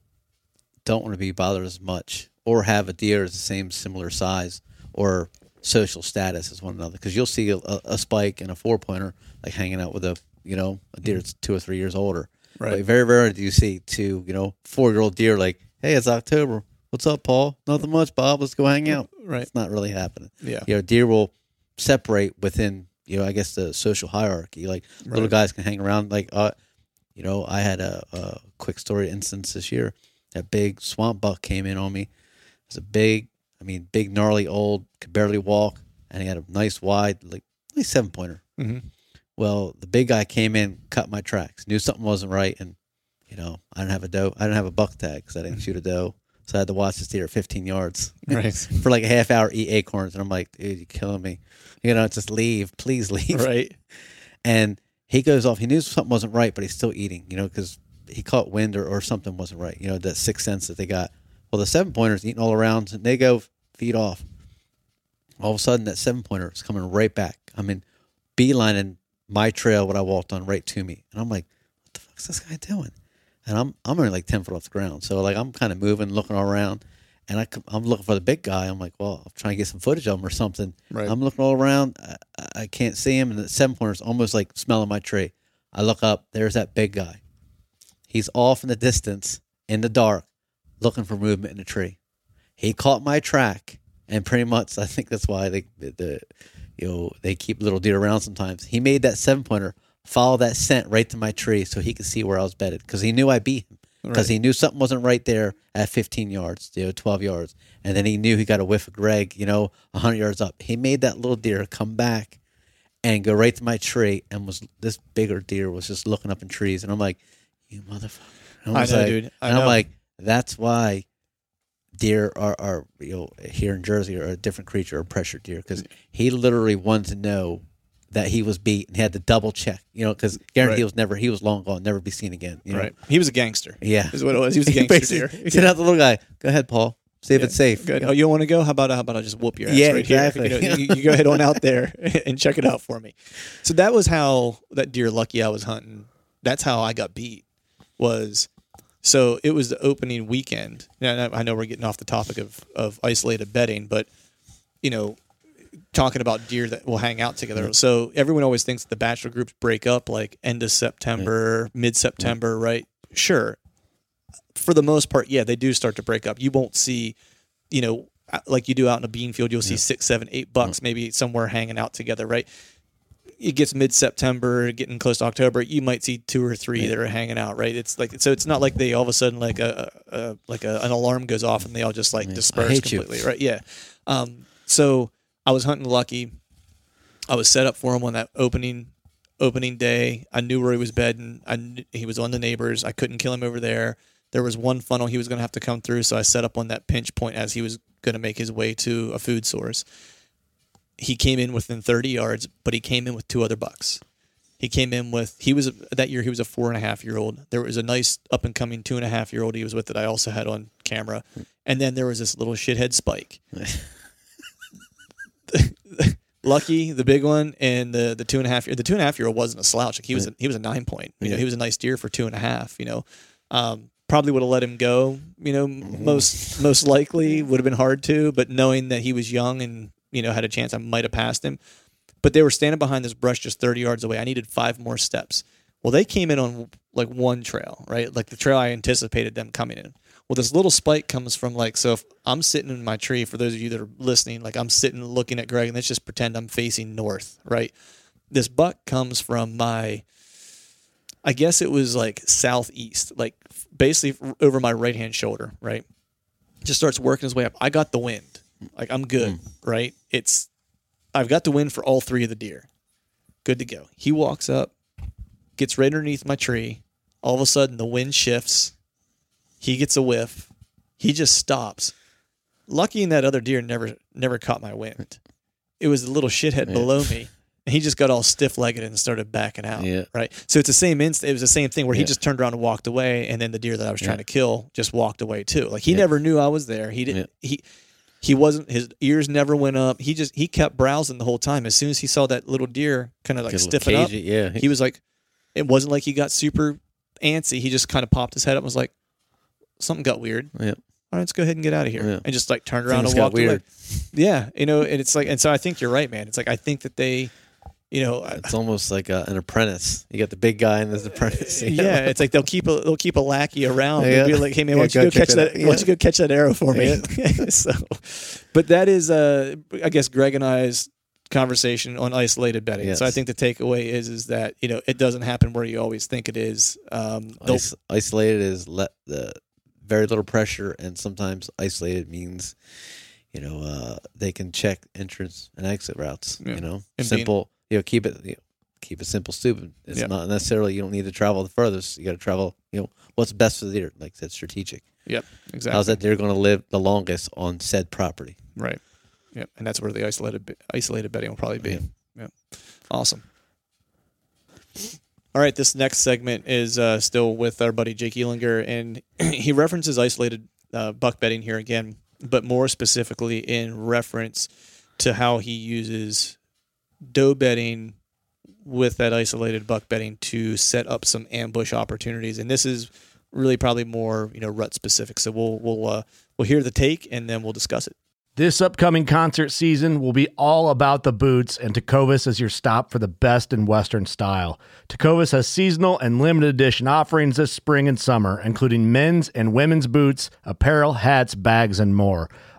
don't want to be bothered as much or have a deer that's the same similar size or social status as one another. Because you'll see a, a spike and a four pointer like hanging out with a you know a deer that's two or three years older. Right. Like very rarely do you see two you know four year old deer like, hey, it's October. What's up, Paul? Nothing much, Bob. Let's go hang out. Right. It's not really happening. Yeah. You know, deer will separate within you know I guess the social hierarchy. Like little guys can hang around. Like uh, you know, I had a, a quick story instance this year. That big swamp buck came in on me. It was a big, I mean, big, gnarly, old, could barely walk, and he had a nice, wide, like, like seven pointer. Mhm. Well, the big guy came in, cut my tracks, knew something wasn't right, and you know, I didn't have a doe. I didn't have a buck tag because I didn't shoot a doe, so I had to watch this deer at 15 yards Right. for like a half hour, eat acorns, and I'm like, dude, you're killing me. You know, just leave, please leave. Right. And he goes off. He knew something wasn't right, but he's still eating, you know, because he caught wind or, or something wasn't right. You know, that sixth sense that they got. Well, the seven pointers eating all around, and they go feed off. All of a sudden, that seven pointer is coming right back. I mean, beelining my trail, what I walked on, right to me. And I'm like, what the fuck's this guy doing? And I'm I'm only like ten foot off the ground, so like I'm kind of moving, looking all around, and I I'm looking for the big guy. I'm like, well, I'm trying to get some footage of him or something. Right. I'm looking all around. I, I can't see him, and the seven pointer's almost like smelling my tree. I look up. There's that big guy. He's off in the distance in the dark, looking for movement in the tree. He caught my track, and pretty much I think that's why they the, the you know they keep little deer around sometimes. He made that seven pointer follow that scent right to my tree so he could see where I was bedded because he knew I beat him because Right. he knew something wasn't right there at 15 yards, you know, 12 yards, and then he knew he got a whiff of Greg, you know, 100 yards up. He made that little deer come back and go right to my tree, and was this bigger deer was just looking up in trees, and I'm like, you motherfucker! I was know, like- dude. I and I'm like, that's why deer are, are you know here in Jersey are a different creature, a pressure deer, because he literally wanted to know that he was beat and he had to double check, you know, because guarantee Right. he was never he was long gone, never be seen again. You know? Right. He was a gangster. Yeah. Is what it was. He was a gangster deer. Basically, Send out the little guy. Go ahead, Paul. See if it's safe. Good. Oh, you don't want to go? How about how about I just whoop your ass Yeah, right exactly. here? You, know, you, you go head on out there and check it out for me. So that was how that deer lucky I was hunting. That's how I got beat. Was so it was the opening weekend. Now I know we're getting off the topic of of isolated bedding, but you know, talking about deer that will hang out together. Mm-hmm. So everyone always thinks the bachelor groups break up like end of September, mid September, right? Sure. For the most part, yeah, they do start to break up. You won't see, you know, like you do out in a bean field, you'll see six, seven, eight bucks mm. maybe somewhere hanging out together, right? It gets mid September, getting close to October. You might see two or three that are hanging out, right? It's like so. It's not like they all of a sudden like a, a, like a, an alarm goes off and they all just like disperse hate you. completely, right? Yeah. Um, so I was hunting Lucky. I was set up for him on that opening opening day. I knew where he was bedding. I kn- he was on the neighbors. I couldn't kill him over there. There was one funnel he was going to have to come through, so I set up on that pinch point as he was going to make his way to a food source. He came in within 30 yards, but he came in with two other bucks. He came in with he was that year he was a four and a half year old. There was a nice up and coming two and a half year old he was with that I also had on camera, and then there was this little shithead spike. Lucky, the big one, and the the two and a half year the two and a half year old wasn't a slouch. Like he was a, he was a nine point. You know, he was a nice deer for two and a half. You know, um, probably would have let him go. You know, most most likely would have been hard to, but knowing that he was young and you know had a chance, I might have passed him. But they were standing behind this brush just 30 yards away. I needed five more steps. Well, they came in on like one trail, right? Like the trail I anticipated them coming in. Well, this little spike comes from like, so if I'm sitting in my tree, for those of you that are listening, like I'm sitting looking at Greg, and let's just pretend I'm facing north, right? This buck comes from my, I guess it was like southeast, like basically over my right hand shoulder, right? Just starts working his way up. I got the wind. Like I'm good, mm. right? It's I've got the wind for all three of the deer. Good to go. He walks up, gets right underneath my tree. All of a sudden, the wind shifts. He gets a whiff. He just stops. Lucky in that other deer never never caught my wind. It was the little shithead below me. And he just got all stiff legged and started backing out. Yeah. Right. So it's the same inst- it was the same thing where he Yeah. just turned around and walked away and then the deer that I was trying Yeah. to kill just walked away too. Like he Yeah. never knew I was there. He didn't he he wasn't his ears never went up. He just he kept browsing the whole time. As soon as he saw that little deer kind of like stiffen up, yeah. he was like it wasn't like he got super antsy. He just kind of popped his head up and was like something got weird. Yep. all right, let's go ahead and get out of here, Yeah. and just like turned around Things and walked away. Yeah, you know, and it's like, and so I think you're right, man. It's like I think that they, you know, I- It's almost like a, an apprentice. You got the big guy and there's the apprentice. you know? yeah, it's like they'll keep a they'll keep a lackey around. Yeah. They'll be like, hey man, Yeah, why don't you go catch that? that out. Why don't you go catch that arrow for me? Yeah. so, but that is, uh, I guess Greg and I's conversation on isolated bedding. So I think the takeaway is is that you know it doesn't happen where you always think it is. Um, Is- isolated is let the very little pressure, and sometimes isolated means, you know, uh, they can check entrance and exit routes. Yeah. You know, And simple. You know, keep it. You know, keep it simple, stupid. It's Yeah. not necessarily you don't need to travel the furthest. You got to travel. You know, what's best for the deer? Like said, strategic. yep, exactly. How's that deer going to live the longest on said property? Right. Yep. And that's where the isolated isolated bedding will probably be. Yeah. Yep. Awesome. All right, this next segment is uh, still with our buddy Jake Elinger, and he references isolated uh, buck bedding here again, but more specifically in reference to how he uses doe bedding with that isolated buck bedding to set up some ambush opportunities. And this is really probably more you know rut specific. So we'll we'll uh, we'll hear the take and then we'll discuss it. This upcoming concert season will be all about the boots, and Tecovas is your stop for the best in Western style. Tecovas has seasonal and limited edition offerings this spring and summer, including men's and women's boots, apparel, hats, bags, and more.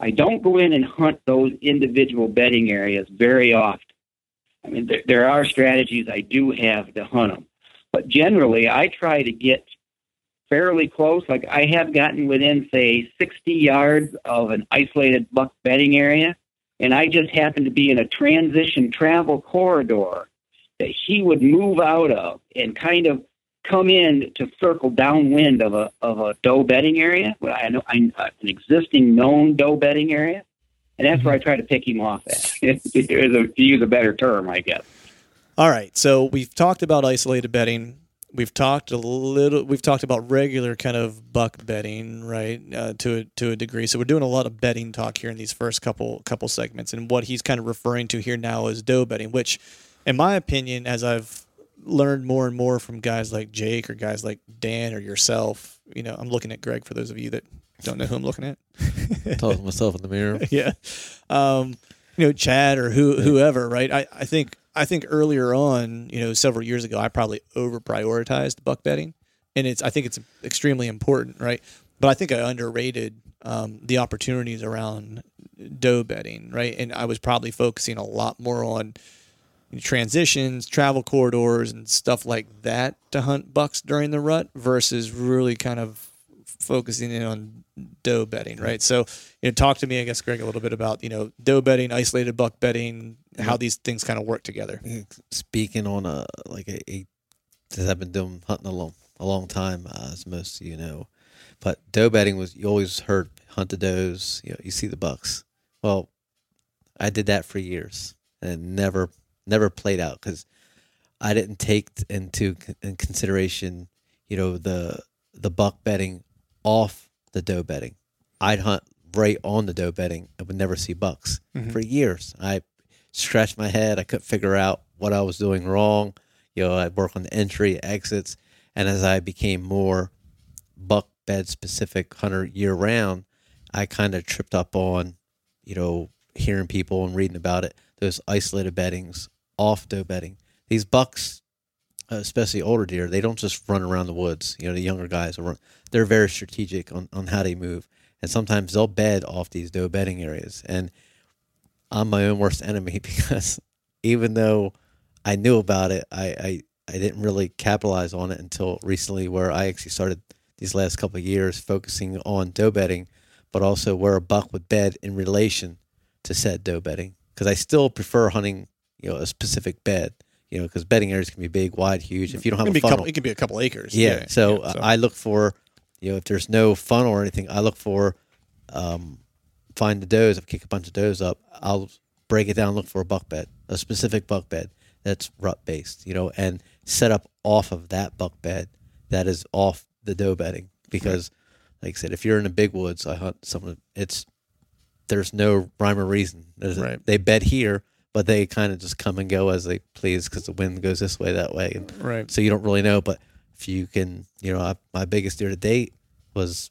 I don't go in and hunt those individual bedding areas very often. I mean, there, there are strategies I do have to hunt them, but generally I try to get fairly close. Like I have gotten within, say, 60 yards of an isolated buck bedding area, and I just happened to be in a transition travel corridor that he would move out of and kind of come in to circle downwind of a of a doe bedding area. Well, I know I, uh, an existing known doe bedding area, and that's where I try to pick him off at. to use a better term, I guess. All right. So we've talked about isolated bedding. We've talked a little. We've talked about regular kind of buck bedding, right? Uh, to a, to a degree. So we're doing a lot of bedding talk here in these first couple couple segments, and what he's kind of referring to here now is doe bedding, which, in my opinion, as I've learned more and more from guys like Jake or guys like Dan or yourself, you know, I'm looking at Greg for those of you that don't know who I'm looking at. Talking to myself in the mirror. yeah. Um, you know, Chad or who whoever, right? I, I think I think earlier on, you know, several years ago, I probably over prioritized buck bedding, and it's I think it's extremely important, right? But I think I underrated um, the opportunities around doe bedding, right? And I was probably focusing a lot more on transitions, travel corridors, and stuff like that to hunt bucks during the rut versus really kind of focusing in on doe bedding, right? So, you know, talk to me, I guess, Greg, a little bit about you know doe bedding, isolated buck bedding, how these things kind of work together. Speaking on a like a, a since I've been doing hunting a long a long time, uh, as most of you know, but doe betting was you always heard hunt the does, you know, you see the bucks. Well, I did that for years and never never played out because I didn't take into in consideration, you know, the the buck bedding off the doe bedding. I'd hunt right on the doe bedding and would never see bucks mm-hmm. for years. I scratched my head. I couldn't figure out what I was doing wrong. You know, I'd work on the entry, exits, and as I became more buck bed specific hunter year round, I kind of tripped up on, you know, hearing people and reading about it. Those isolated beddings, off doe bedding. These bucks, uh, especially older deer, they don't just run around the woods. You know, the younger guys are they're very strategic on, on how they move, and sometimes they'll bed off these doe bedding areas. And I'm my own worst enemy because even though I knew about it. I, I I didn't really capitalize on it until recently, where I actually started these last couple of years focusing on doe bedding, but also where a buck would bed in relation to said doe bedding. Because I still prefer hunting, you know, a specific bed. You know, because bedding areas can be big, wide, huge. If you don't have a funnel, couple, it can be a couple acres. yeah. So, yeah, uh, I look for, you know, if there's no funnel or anything, I look for, um, find the does. If I kick a bunch of does up, I'll break it down, look for a buck bed, a specific buck bed that's rut based, you know, and set up off of that buck bed that is off the doe bedding. Because, like I said, if you're in the big woods, I hunt some of it's there's no rhyme or reason. There's Right. they bed here, but they kind of just come and go as they please because the wind goes this way, that way, and right. so you don't really know. But if you can, you know, I, my biggest deer to date was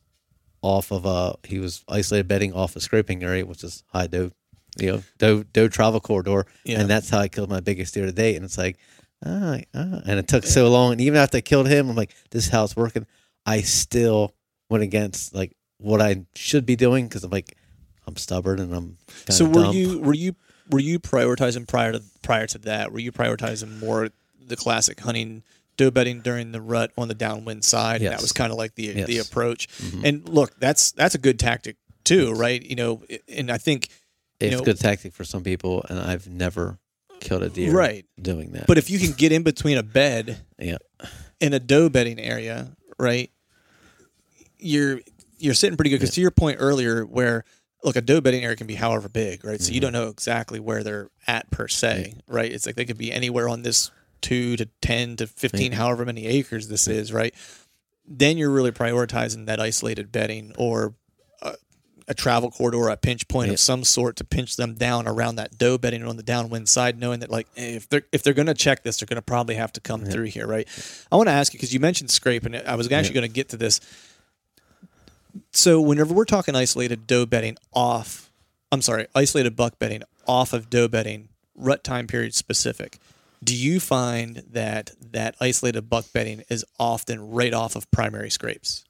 off of a he was isolated bedding off a scraping area, which is high doe, you know, doe doe travel corridor, Yeah. and that's how I killed my biggest deer to date. And it's like, ah, ah, and it took so long. And even after I killed him, I'm like, this is how it's working. I still went against like what I should be doing because I'm like, I'm stubborn and I'm So were dumb. you were you were you prioritizing prior to prior to that? Were you prioritizing more the classic hunting doe bedding during the rut on the downwind side? And that was kind of like the the Yes. Mm-hmm. approach. And look, that's that's a good tactic too, right? You know, and I think It's know- a good tactic for some people, and I've never killed a deer Right. doing that. but if you can get in between a bed yeah, in a doe bedding area, right? You're you're sitting pretty good because to your point earlier, where look a doe bedding area can be however big, right? So you mm-hmm. don't know exactly where they're at per se, right? It's like they could be anywhere on this two to ten to fifteen, however many acres this is, right? Then you're really prioritizing that isolated bedding or a, a travel corridor, a pinch point Yeah. of some sort to pinch them down around that doe bedding on the downwind side, knowing that like if they're if they're going to check this, they're going to probably have to come through here, right? I want to ask you because you mentioned scrape, and I was actually going to get to this. So whenever we're talking isolated doe bedding off, I'm sorry, isolated buck bedding off of doe bedding, rut time period specific. Do you find that that isolated buck bedding is often right off of primary scrapes?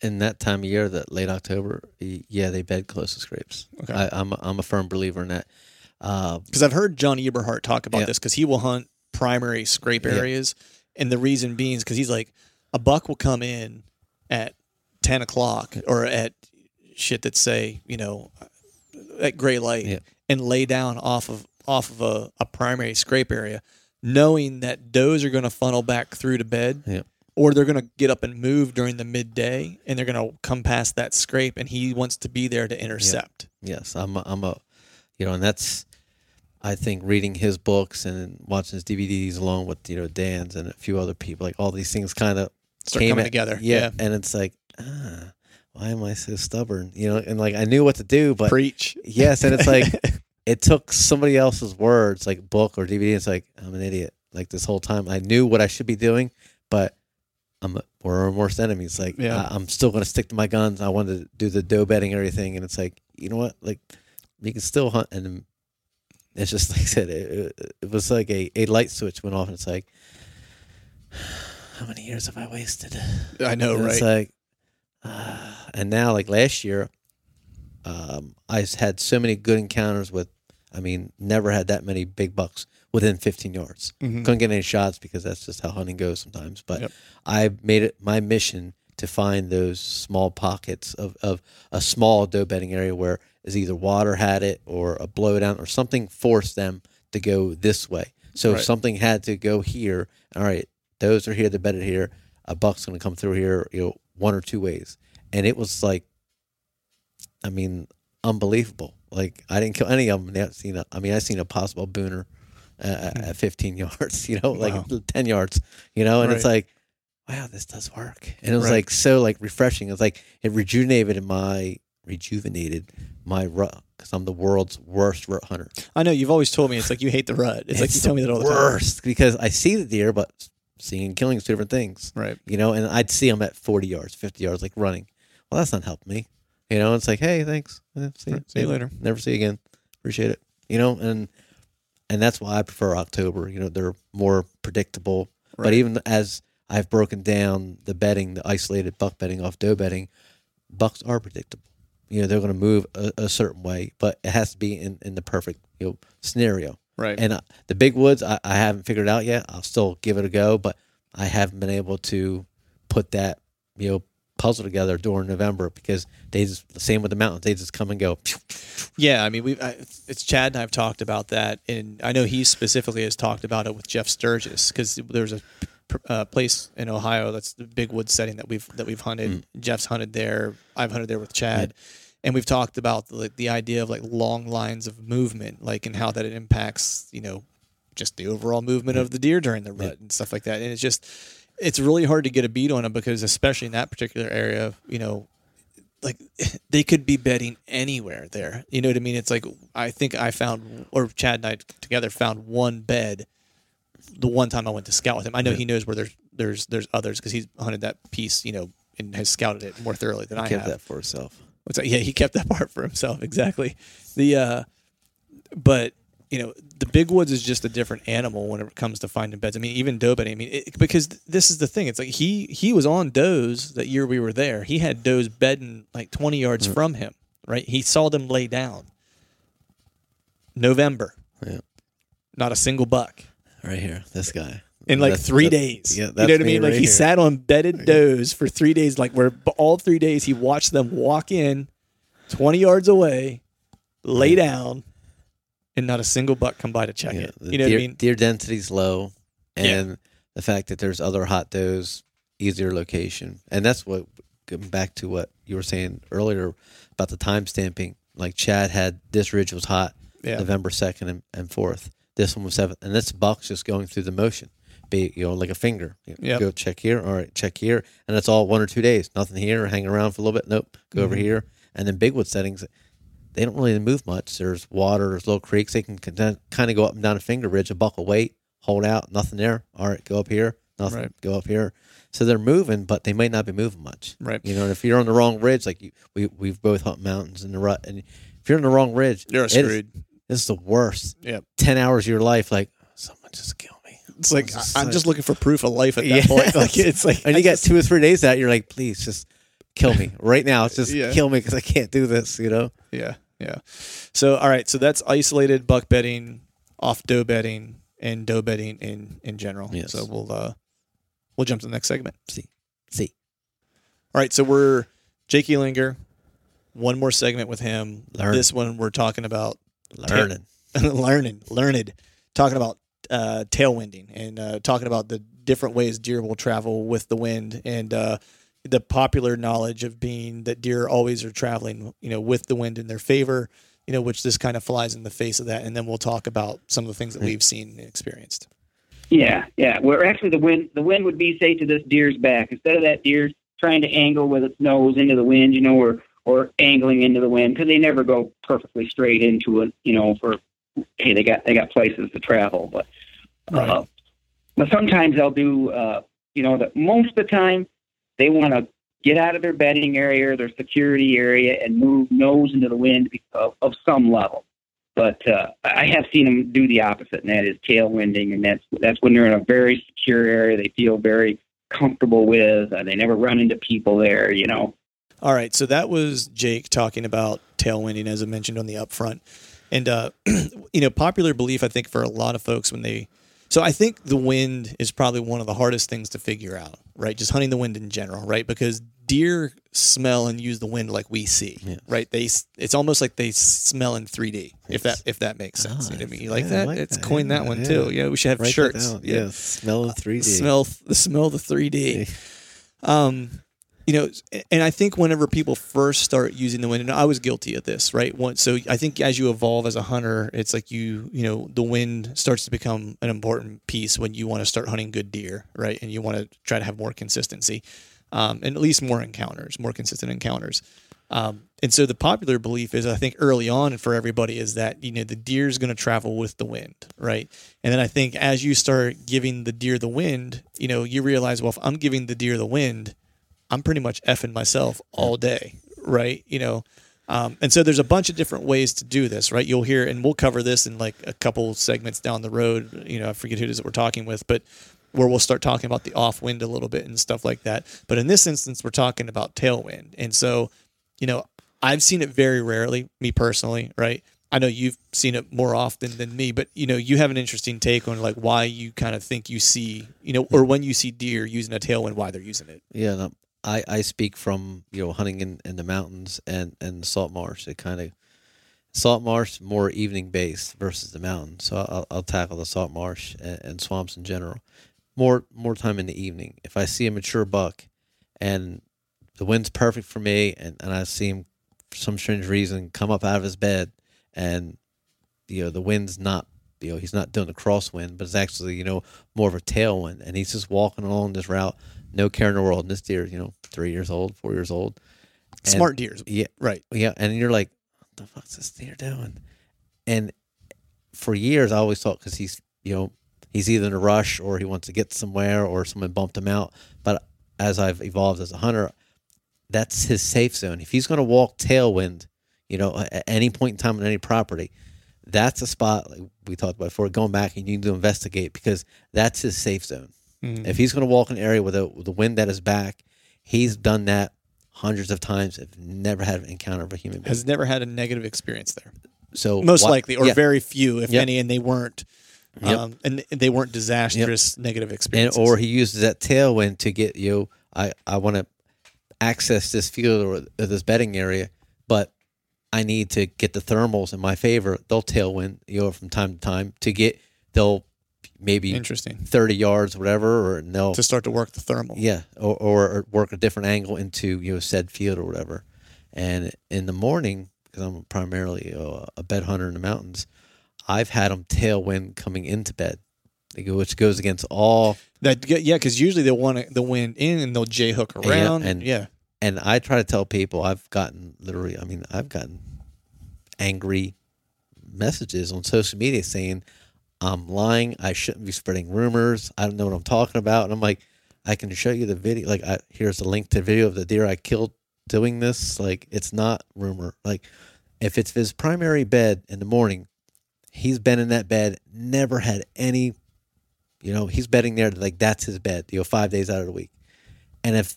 in that time of year, that late October, yeah, they bed close to scrapes. Okay. I, I'm a, I'm a firm believer in that. Uh, Because I've heard John Eberhart talk about Yeah. this because he will hunt primary scrape Yeah. areas, and the reason being is because he's like a buck will come in at ten o'clock or at shit that say you know at gray light Yeah. and lay down off of off of a, a primary scrape area, knowing that does are going to funnel back through to bed. Yeah. Or they're going to get up and move during the midday, and they're going to come past that scrape, and he wants to be there to intercept. yes, I'm a, I'm a, you know, and that's, I think reading his books and watching his DVDs along with you know Dan's and a few other people, like all these things kind of Start coming together. Yeah, and it's like, ah, why am I so stubborn? You know, and like I knew what to do, but Preach. Yes, and it's like it took somebody else's words, like book or DVD. It's like I'm an idiot. Like this whole time, I knew what I should be doing, but I'm a, we're our worst enemies. Like Yeah. I, I'm still going to stick to my guns. I wanted to do the doe bedding and everything, and it's like you know what? Like you can still hunt, and it's just like I said, it, it, it was like a, a light switch went off, and it's like. How many years have I wasted? I know, And right? It's like, and now like last year, um, I had so many good encounters with. I mean, never had that many big bucks within 15 yards. Mhm. Couldn't get any shots because that's just how hunting goes sometimes. But Yep. I made it my mission to find those small pockets of, of a small doe bedding area where is either water had it or a blowdown or something forced them to go this way. So Right. if something had to go here, all right, those are here, they're bedded here. A buck's going to come through here, you know, one or two ways. And it was like, I mean, unbelievable. Like I didn't kill any of them. I've seen a, I mean, I seen a possible booner uh, at 15 yards, you know, like Wow. 10 yards, you know, and it's like, wow, this does work. And it was Right. like so like refreshing. It was like it rejuvenated my rejuvenated my rut because I'm the world's worst rut hunter. I know you've always told me it's like you hate the rut. It's, like you tell me that all the time. worst because I see the deer, but seeing and killing is two different things, Right. you know. And I'd see them at 40 yards, 50 yards, like running. Well, that's not helping me, you know. It's like, hey, thanks, Eh, see, Right. See you later. never see you again. Appreciate it, you know. And and that's why I prefer October. You know, they're more predictable. But even as I've broken down the bedding, the isolated buck bedding off doe bedding, bucks are predictable. You know, they're going to move a, a certain way, but it has to be in, in the perfect you know scenario. Right. And uh, the big woods, I, I haven't figured out yet. I'll still give it a go, but I haven't been able to put that you know puzzle together during November because they just the same with the mountains. They just come and go. Yeah, I mean, we it's Chad and I've talked about that, and I know he specifically has talked about it with Jeff Sturgis because there's a uh, place in Ohio that's the big wood setting that we've that we've hunted. Mm. Jeff's hunted there. I've hunted there with Chad, and we've talked about the, the idea of like long lines of movement, like and how that it impacts you know just the overall movement of the deer during the rut and stuff like that. And it's just it's really hard to get a beat on them because especially in that particular area, you know, like they could be bedding anywhere there. You know what I mean? It's like I think I found or Chad and I together found one bed the one time I went to scout with him. I know he knows where there's there's there's others because he's hunted that piece, you know, and has scouted it more thoroughly than I Kept have. that for herself. What's that? Yeah, he kept that part for himself. Exactly. The uh, but you know, the big woods is just a different animal when it comes to finding beds. I mean, even doe bedding. I mean, it, because this is the thing. It's like he he was on does that year we were there. He had does bedding like twenty yards from him. Right. He saw them lay down. November. Yeah. Not a single buck Right here, this guy. In like That's- three days. Yeah, you know what I me mean? Like right he here. sat on bedded does for three days, like where all three days he watched them walk in, twenty yards away, lay down, and not a single buck come by to check Yeah, it. You know deer, what I mean? Deer density's low, Yeah. and the fact that there's other hot does, easier location, and that's what going back to what you were saying earlier about the time stamping. Like Chad had this ridge was hot Yeah. November second and, and fourth. This one was seventh, and this buck's just going through the motion, be you know like a finger. You know, Yep. Go check here, all right, check here, and that's all one or two days. Nothing here, hang around for a little bit. Nope, go over Mhm. here, and then bigwood settings they don't really move much. There's water, there's little creeks. They can kind of go up and down a finger ridge. A buckle weight, hold out, nothing there. All right, go up here, nothing, Right. go up here. So they're moving, but they might not be moving much. Right. You know, and if you're on the wrong ridge, like you, we we've both hunt mountains in the rut, and if you're on the wrong ridge, You're is- screwed. this is the worst. Yep. Ten hours of your life, like someone just killed me. It's like I- I'm like- just looking for proof of life at that Yeah. point. Like it's like And you got two or three days out, you're like, please just kill me right now. Just Yeah. kill me because I can't do this. You know. Yeah, yeah. So all right, so that's isolated buck bedding, off doe bedding, and doe bedding in in general. Yes. So we'll uh we'll jump to the next segment. See, see. All right, so we're Jake Elinger. One more segment with him. Learn. This one we're talking about Learning. learning, learned, talking about uh, tailwinding and uh, talking about the different ways deer will travel with the wind and uh, the popular knowledge of being that deer always are traveling, you know, with the wind in their favor, you know, which this kind of flies in the face of that. And then we'll talk about some of the things that we've seen and experienced. Yeah, yeah. Where actually the wind the wind would be say to this deer's back instead of that deer trying to angle with its nose into the wind, you know, or or angling into the wind because they never go perfectly straight into it, you know. For hey, they got they got places to travel, but uh, but sometimes they'll do, uh, you know, that most of the time they want to get out of their bedding area, or their security area, and move nose into the wind of, of some level. But uh, I have seen them do the opposite, and that is tailwinding, and that's that's when they're in a very secure area. They feel very comfortable with. Uh, they never run into people there, you know. All right, so that was Jake talking about tailwinding, as I mentioned on the upfront, and uh, you know, popular belief I think for a lot of folks when they, so I think the wind is probably one of the hardest things to figure out, right? Just hunting the wind in general, right? Because deer smell and use the wind like we see, Yes. right? They it's almost like they smell in 3D, if that if that makes sense. Ah, you know I mean? You like yeah, I that? like it's that. coined that one yeah. too. Yeah, we should have Write shirts. down. Yeah. Smell of 3D. smell the smell the 3D. Um, you know, and I think whenever people first start using the wind, and I was guilty of this, right? One, so I think as you evolve as a hunter, it's like you, you know, the wind starts to become an important piece when you want to start hunting good deer, right? And you want to try to have more consistency, um, and at least more encounters, more consistent encounters. Um, and so the popular belief is, I think early on for everybody is that, you know, the deer is going to travel with the wind, right? And then I think as you start giving the deer the wind, you know, you realize, well, if I'm giving the deer the wind, I'm pretty much effing myself all day, right? You know, um, and so there's a bunch of different ways to do this, right? You'll hear, and we'll cover this in like a couple segments down the road. You know, I forget who it is that we're talking with, but where we'll start talking about the off wind a little bit and stuff like that. But in this instance, we're talking about tailwind. And so, you know, I've seen it very rarely, me personally, right? I know you've seen it more often than me, but you know, you have an interesting take on like why you kind of think you see, you know, or when you see deer using a tailwind, why they're using it. Yeah, I, I speak from you know hunting in, in the mountains and and salt marsh. It kind of salt marsh more evening based versus the mountain. So I'll, I'll tackle the salt marsh and, and swamps in general. More more time in the evening. If I see a mature buck, and the wind's perfect for me, and, and I see him for some strange reason come up out of his bed, and you know the wind's not you know he's not doing the crosswind, but it's actually you know more of a tailwind, and he's just walking along this route, no care in the world. And this deer, you know, three years old, four years old, And- Smart deers, yeah, right? yeah, and you're like, what the fuck's this deer doing? And for years, I always thought because he's you know he's either in a rush or he wants to get somewhere or someone bumped him out. But as I've evolved as a hunter, that's his safe zone. If he's going to walk tailwind, you know, at any point in time on any property, that's a spot like we talked about before. Going back and you need to investigate because that's his safe zone. If he's going to walk an area with a with the wind at his back, he's done that hundreds of times. I've never had an encounter of a human being. Has never had a negative experience there, So most why- likely, or yeah. very few, if Yep. any, and they weren't, Yep. um, and they weren't disastrous negative negative experiences. or he uses that tailwind to get you. I I want to access this field or this bedding area, but I need to get the thermals in my favor. They'll tailwind you know from time to time to get they'll maybe interesting thirty yards whatever, or and they'll to start to work the thermal. yeah, or, or work a different angle into you know said field or whatever. And in the morning, because I'm primarily a bed hunter in the mountains, I've had them tailwind coming into bed, which goes against all That yeah, because usually they'll want the wind in and they'll j hook around. and- yeah, and I try to tell people I've gotten literally I mean I've gotten angry messages on social media saying I'm lying. I shouldn't be spreading rumors. I don't know what I'm talking about. And I'm like I can show you the video. Like I, here's a link to video of the deer I killed doing this. Like it's not rumor. Like if it's his primary bed in the morning he's been in that bed never had any you know he's bedding there like that's his bed you know 5 days out of the week. And if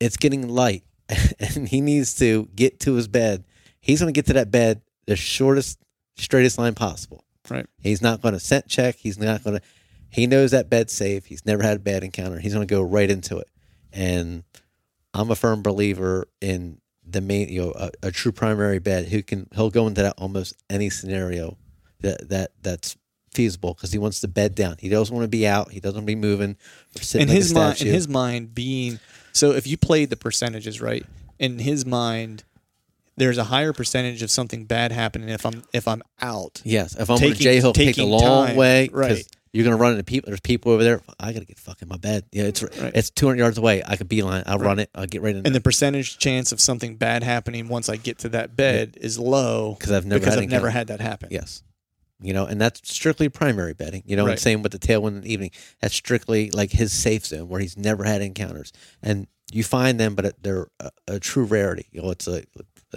it's getting light and he needs to get to his bed, he's going to get to that bed the shortest, straightest line possible. Right. He's not going to scent check. He's not going to, he knows that bed's safe. He's never had a bad encounter. He's going to go right into it. And I'm a firm believer in the main, you know, a, a true primary bed who can, he'll go into that almost any scenario that, that, that's feasible because he wants to bed down. He doesn't want to be out. He doesn't want to be moving or sitting in his mind, in his mind, being so, if you played the percentages right, in his mind, there's a higher percentage of something bad happening if I'm if I'm out. Yes, if I'm Taking- J Hook, take a long time, way, right. You're going to run into people. There's people over there. I got to get fucking my bed. Yeah, it's Right. it's 200 yards away. I could beeline. I'll run it. I'll get right in And there the percentage chance of something bad happening once I get to that bed is low because I've never because had I've never had that happen. Yes, you know, and that's strictly primary bedding. You know, Right. and same with the tailwind in the evening. That's strictly like his safe zone where he's never had encounters, and you find them, but they're a, a true rarity. You know, it's a,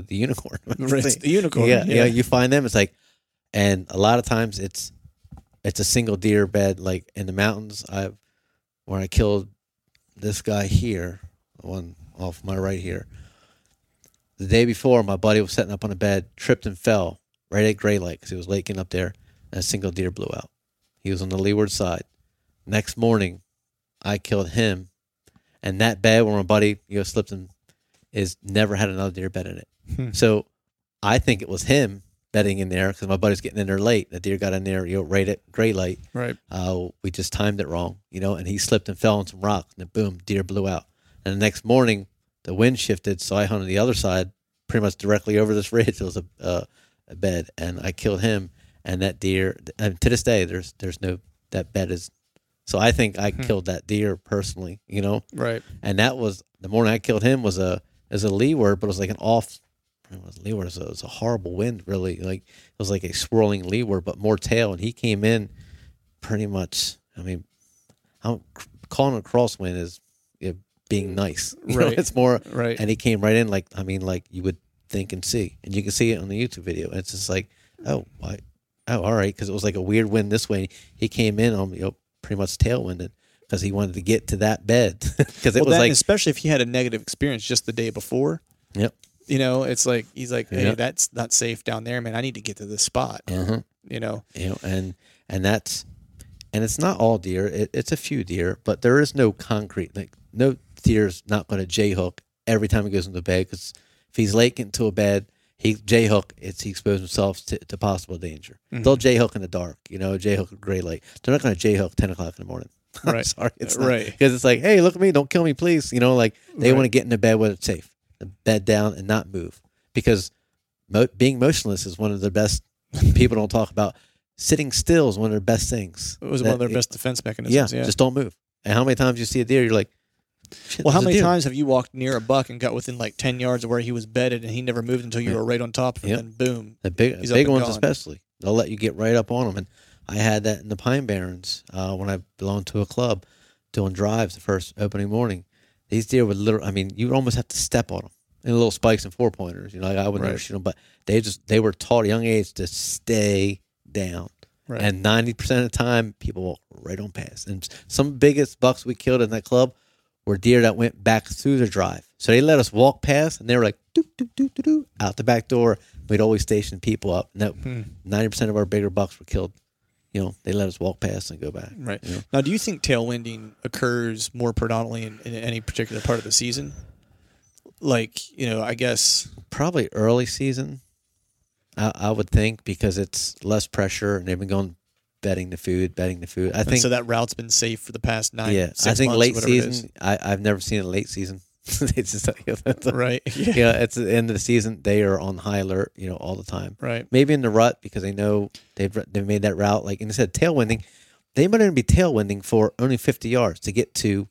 the unicorn. It's the unicorn. Yeah, yeah. yeah. You find them. It's like, and a lot of times it's it's a single deer bed. Like in the mountains, I've where I killed this guy here, one off my right here. The day before, my buddy was setting up on a bed, tripped and fell right at Gray Lake because he was laking up there, and a single deer blew out. He was on the leeward side. Next morning, I killed him, and that bed where my buddy you know slipped and is never had another deer bed in it. Hmm. So I think it was him bedding in there because my buddy's getting in there late. The deer got in there, you know, right at gray light. Right. Uh, we just timed it wrong, you know, and he slipped and fell on some rocks, and then boom, deer blew out. And the next morning, the wind shifted, so I hunted the other side, pretty much directly over this ridge. It was a, uh, a bed, and I killed him. And that deer, and to this day, there's there's no that bed is. So I think I killed that deer personally, you know, Right. and that was the morning I killed him was a is a leeward, but it was like an off. It was leeward. It was, a, it was a horrible wind, really. Like it was like a swirling leeward, but more tail. And he came in pretty much. I mean, I'm calling a crosswind is you know, being nice. You know, Right. it's more. Right. And he came right in like I mean, like you would think and see, and you can see it on the YouTube video. And it's just like, oh, why? Oh, all right, because it was like a weird wind this way. He came in on you know pretty much tailwinded because he wanted to get to that bed because it well, was that, like especially if he had a negative experience just the day before, Yep. You know, it's like he's like, hey, Yeah. that's not safe down there, man. I need to get to this spot. Uh-huh. You know, you know, and and that's and it's not all deer. It, it's a few deer, but there is no concrete. Like no deer's not going to j hook every time he goes into bed because if he's late getting to a bed, he j hook. It's he exposed himself to, to possible danger. They'll j hook in the dark. You know, j hook at gray light. They're not going to j hook ten o'clock in the morning. Right. sorry, it's Right. because it's like, hey, look at me, don't kill me, please. You know, like they Right. want to get in the bed where it's safe, the bed down and not move because mo- being motionless is one of the best people don't talk about. Sitting still is one of their best things. it was one of That- their best defense mechanisms. Yeah. just don't move. And how many times you see a deer, you're like, well, how many times have you walked near a buck and got within like ten yards of where he was bedded, and he never moved until you Yeah. were right on top of him, Yep. and boom. The big, big ones, gone. especially, they'll let you get right up on them. And I had that in the Pine Barrens uh, when I belonged to a club doing drives the first opening morning. These deer would literally, I mean, you would almost have to step on them in little spikes and four pointers. You know, like I would never Right. shoot them, but they just, they were taught at a young age to stay down. Right. And 90% of the time, people walk right on past. And some biggest bucks we killed in that club were deer that went back through the drive. So they let us walk past and they were like, doo, doo, doo, doo, doo, out the back door. We'd always station people up. And that Hmm. 90% of our bigger bucks were killed. You know, they let us walk past and go back. Right. You know? Now, do you think tailwinding occurs more predominantly in, in any particular part of the season? Like, you know, I guess Probably early season, I, I would think, because it's less pressure and they've been going bedding the food, bedding the food. I think, so that route's been safe for the past nine. yeah, I think late whatever it is. season, I, I've never seen a late season. they just, Right. Yeah. yeah, it's the end of the season. They are on high alert, you know, all the time. Right. Maybe in the rut because they know they've they've made that route. Like instead of tailwinding, they might even be tailwinding for only fifty yards to get to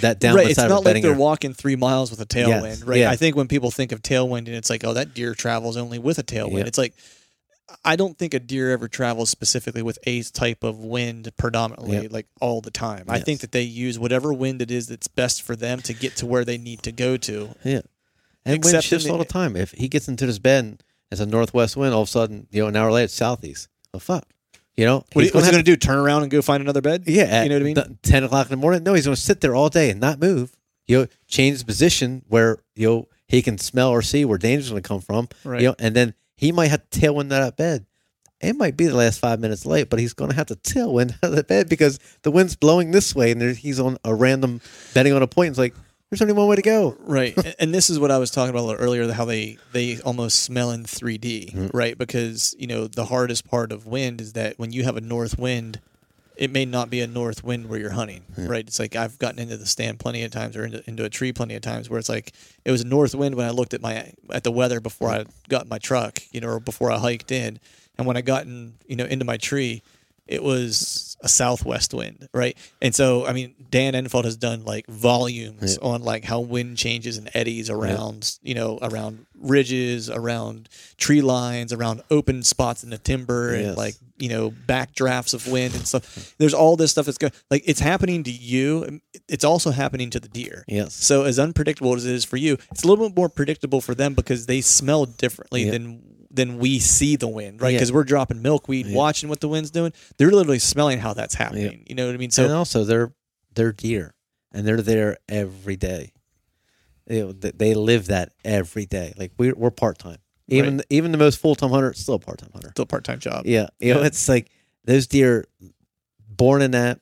that down right. It's not like they're area. walking three miles with a tailwind, Yes. right? Yeah. I think when people think of tailwind, and it's like, oh, that deer travels only with a tailwind. It's like, I don't think a deer ever travels specifically with a type of wind predominantly, Yeah. like all the time. I think that they use whatever wind it is that's best for them to get to where they need to go to. Yeah, and wind Except in shifts the- all the time. If he gets into this bed and it's a northwest wind, all of a sudden, you know, an hour later, it's southeast. Well, fuck, you know, What, what's he going to do? Turn around and go find another bed? Yeah, you know what I mean. the- Ten o'clock in the morning. No, he's going to sit there all day and not move. You know, change his position where you know he can smell or see where danger's going to come from. Right. You know, and then he might have to tailwind out of bed. It might be the last five minutes late, but he's going to have to tailwind out of the bed because the wind's blowing this way, and there, he's on a random bedding on a point. It's like there's only one way to go. Right, And- and this is what I was talking about a little earlier, how they they almost smell in 3D, Mm-hmm. right? Because you know the hardest part of wind is that when you have a north wind, it may not be a north wind where you're hunting, right? It's like I've gotten into the stand plenty of times, or into, into a tree plenty of times, where it's like it was a north wind when I looked at my at the weather before I got my truck, you know, or before I hiked in, and when I got in, you know, into my tree, it was a southwest wind, right? And so, I mean, Dan Infalt has done like volumes on like how wind changes and eddies around, you know, around ridges, around tree lines, around open spots in the timber, and like you know backdrafts of wind and stuff. There's all this stuff that's going like it's happening to you. It's also happening to the deer. Yes. So as unpredictable as it is for you, it's a little bit more predictable for them because they smell differently Yeah. than than we see the wind, right? Yeah. Because we're dropping milkweed, Yeah. watching what the wind's doing. They're literally smelling how that's happening. You know what I mean? and So also they're they're deer, and they're there every day. You know, they live that every day. Like we're we're part time. Even even the most full time hunter, still a part time hunter. still part time job. Yeah, you know, it's like those deer born in that,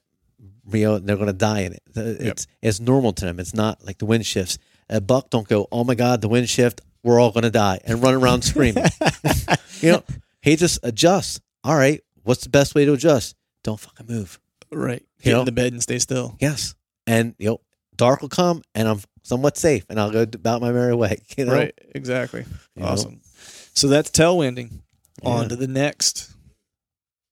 you know, they're going to die in it. It's it's normal to them. It's not like the wind shifts. A buck don't go, oh my god, the wind shift, we're all going to die, and run around screaming. you know, he just adjusts. All right, what's the best way to adjust? Don't fucking move. Right. You Get know? in the bed and stay still. Yes, and you know, dark will come, and I'm somewhat safe, and I'll go about my merry way. You know, Right. Exactly. You know? Awesome. So that's tailwinding. On to the next.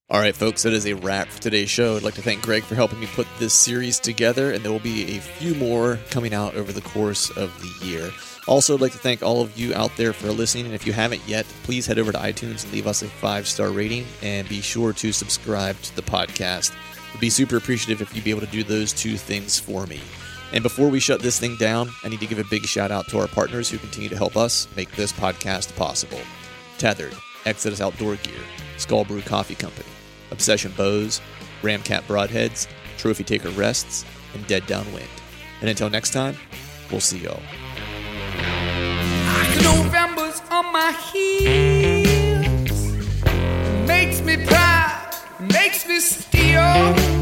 All right, folks, that is a wrap for today's show. I'd like to thank Greg for helping me put this series together, and there will be a few more coming out over the course of the year. Also, I'd like to thank all of you out there for listening, and if you haven't yet, please head over to iTunes and leave us a five star rating, and be sure to subscribe to the podcast. Would be super appreciative if you'd be able to do those two things for me. And before we shut this thing down, I need to give a big shout out to our partners who continue to help us make this podcast possible. Tethered, Exodus Outdoor Gear, Skull Brew Coffee Company, Obsession Bows, Ramcat Broadheads, Trophy Taker Rests, and Dead Downwind. And until next time, we'll see y'all. I can November was on my heels. Makes me proud, makes me steal.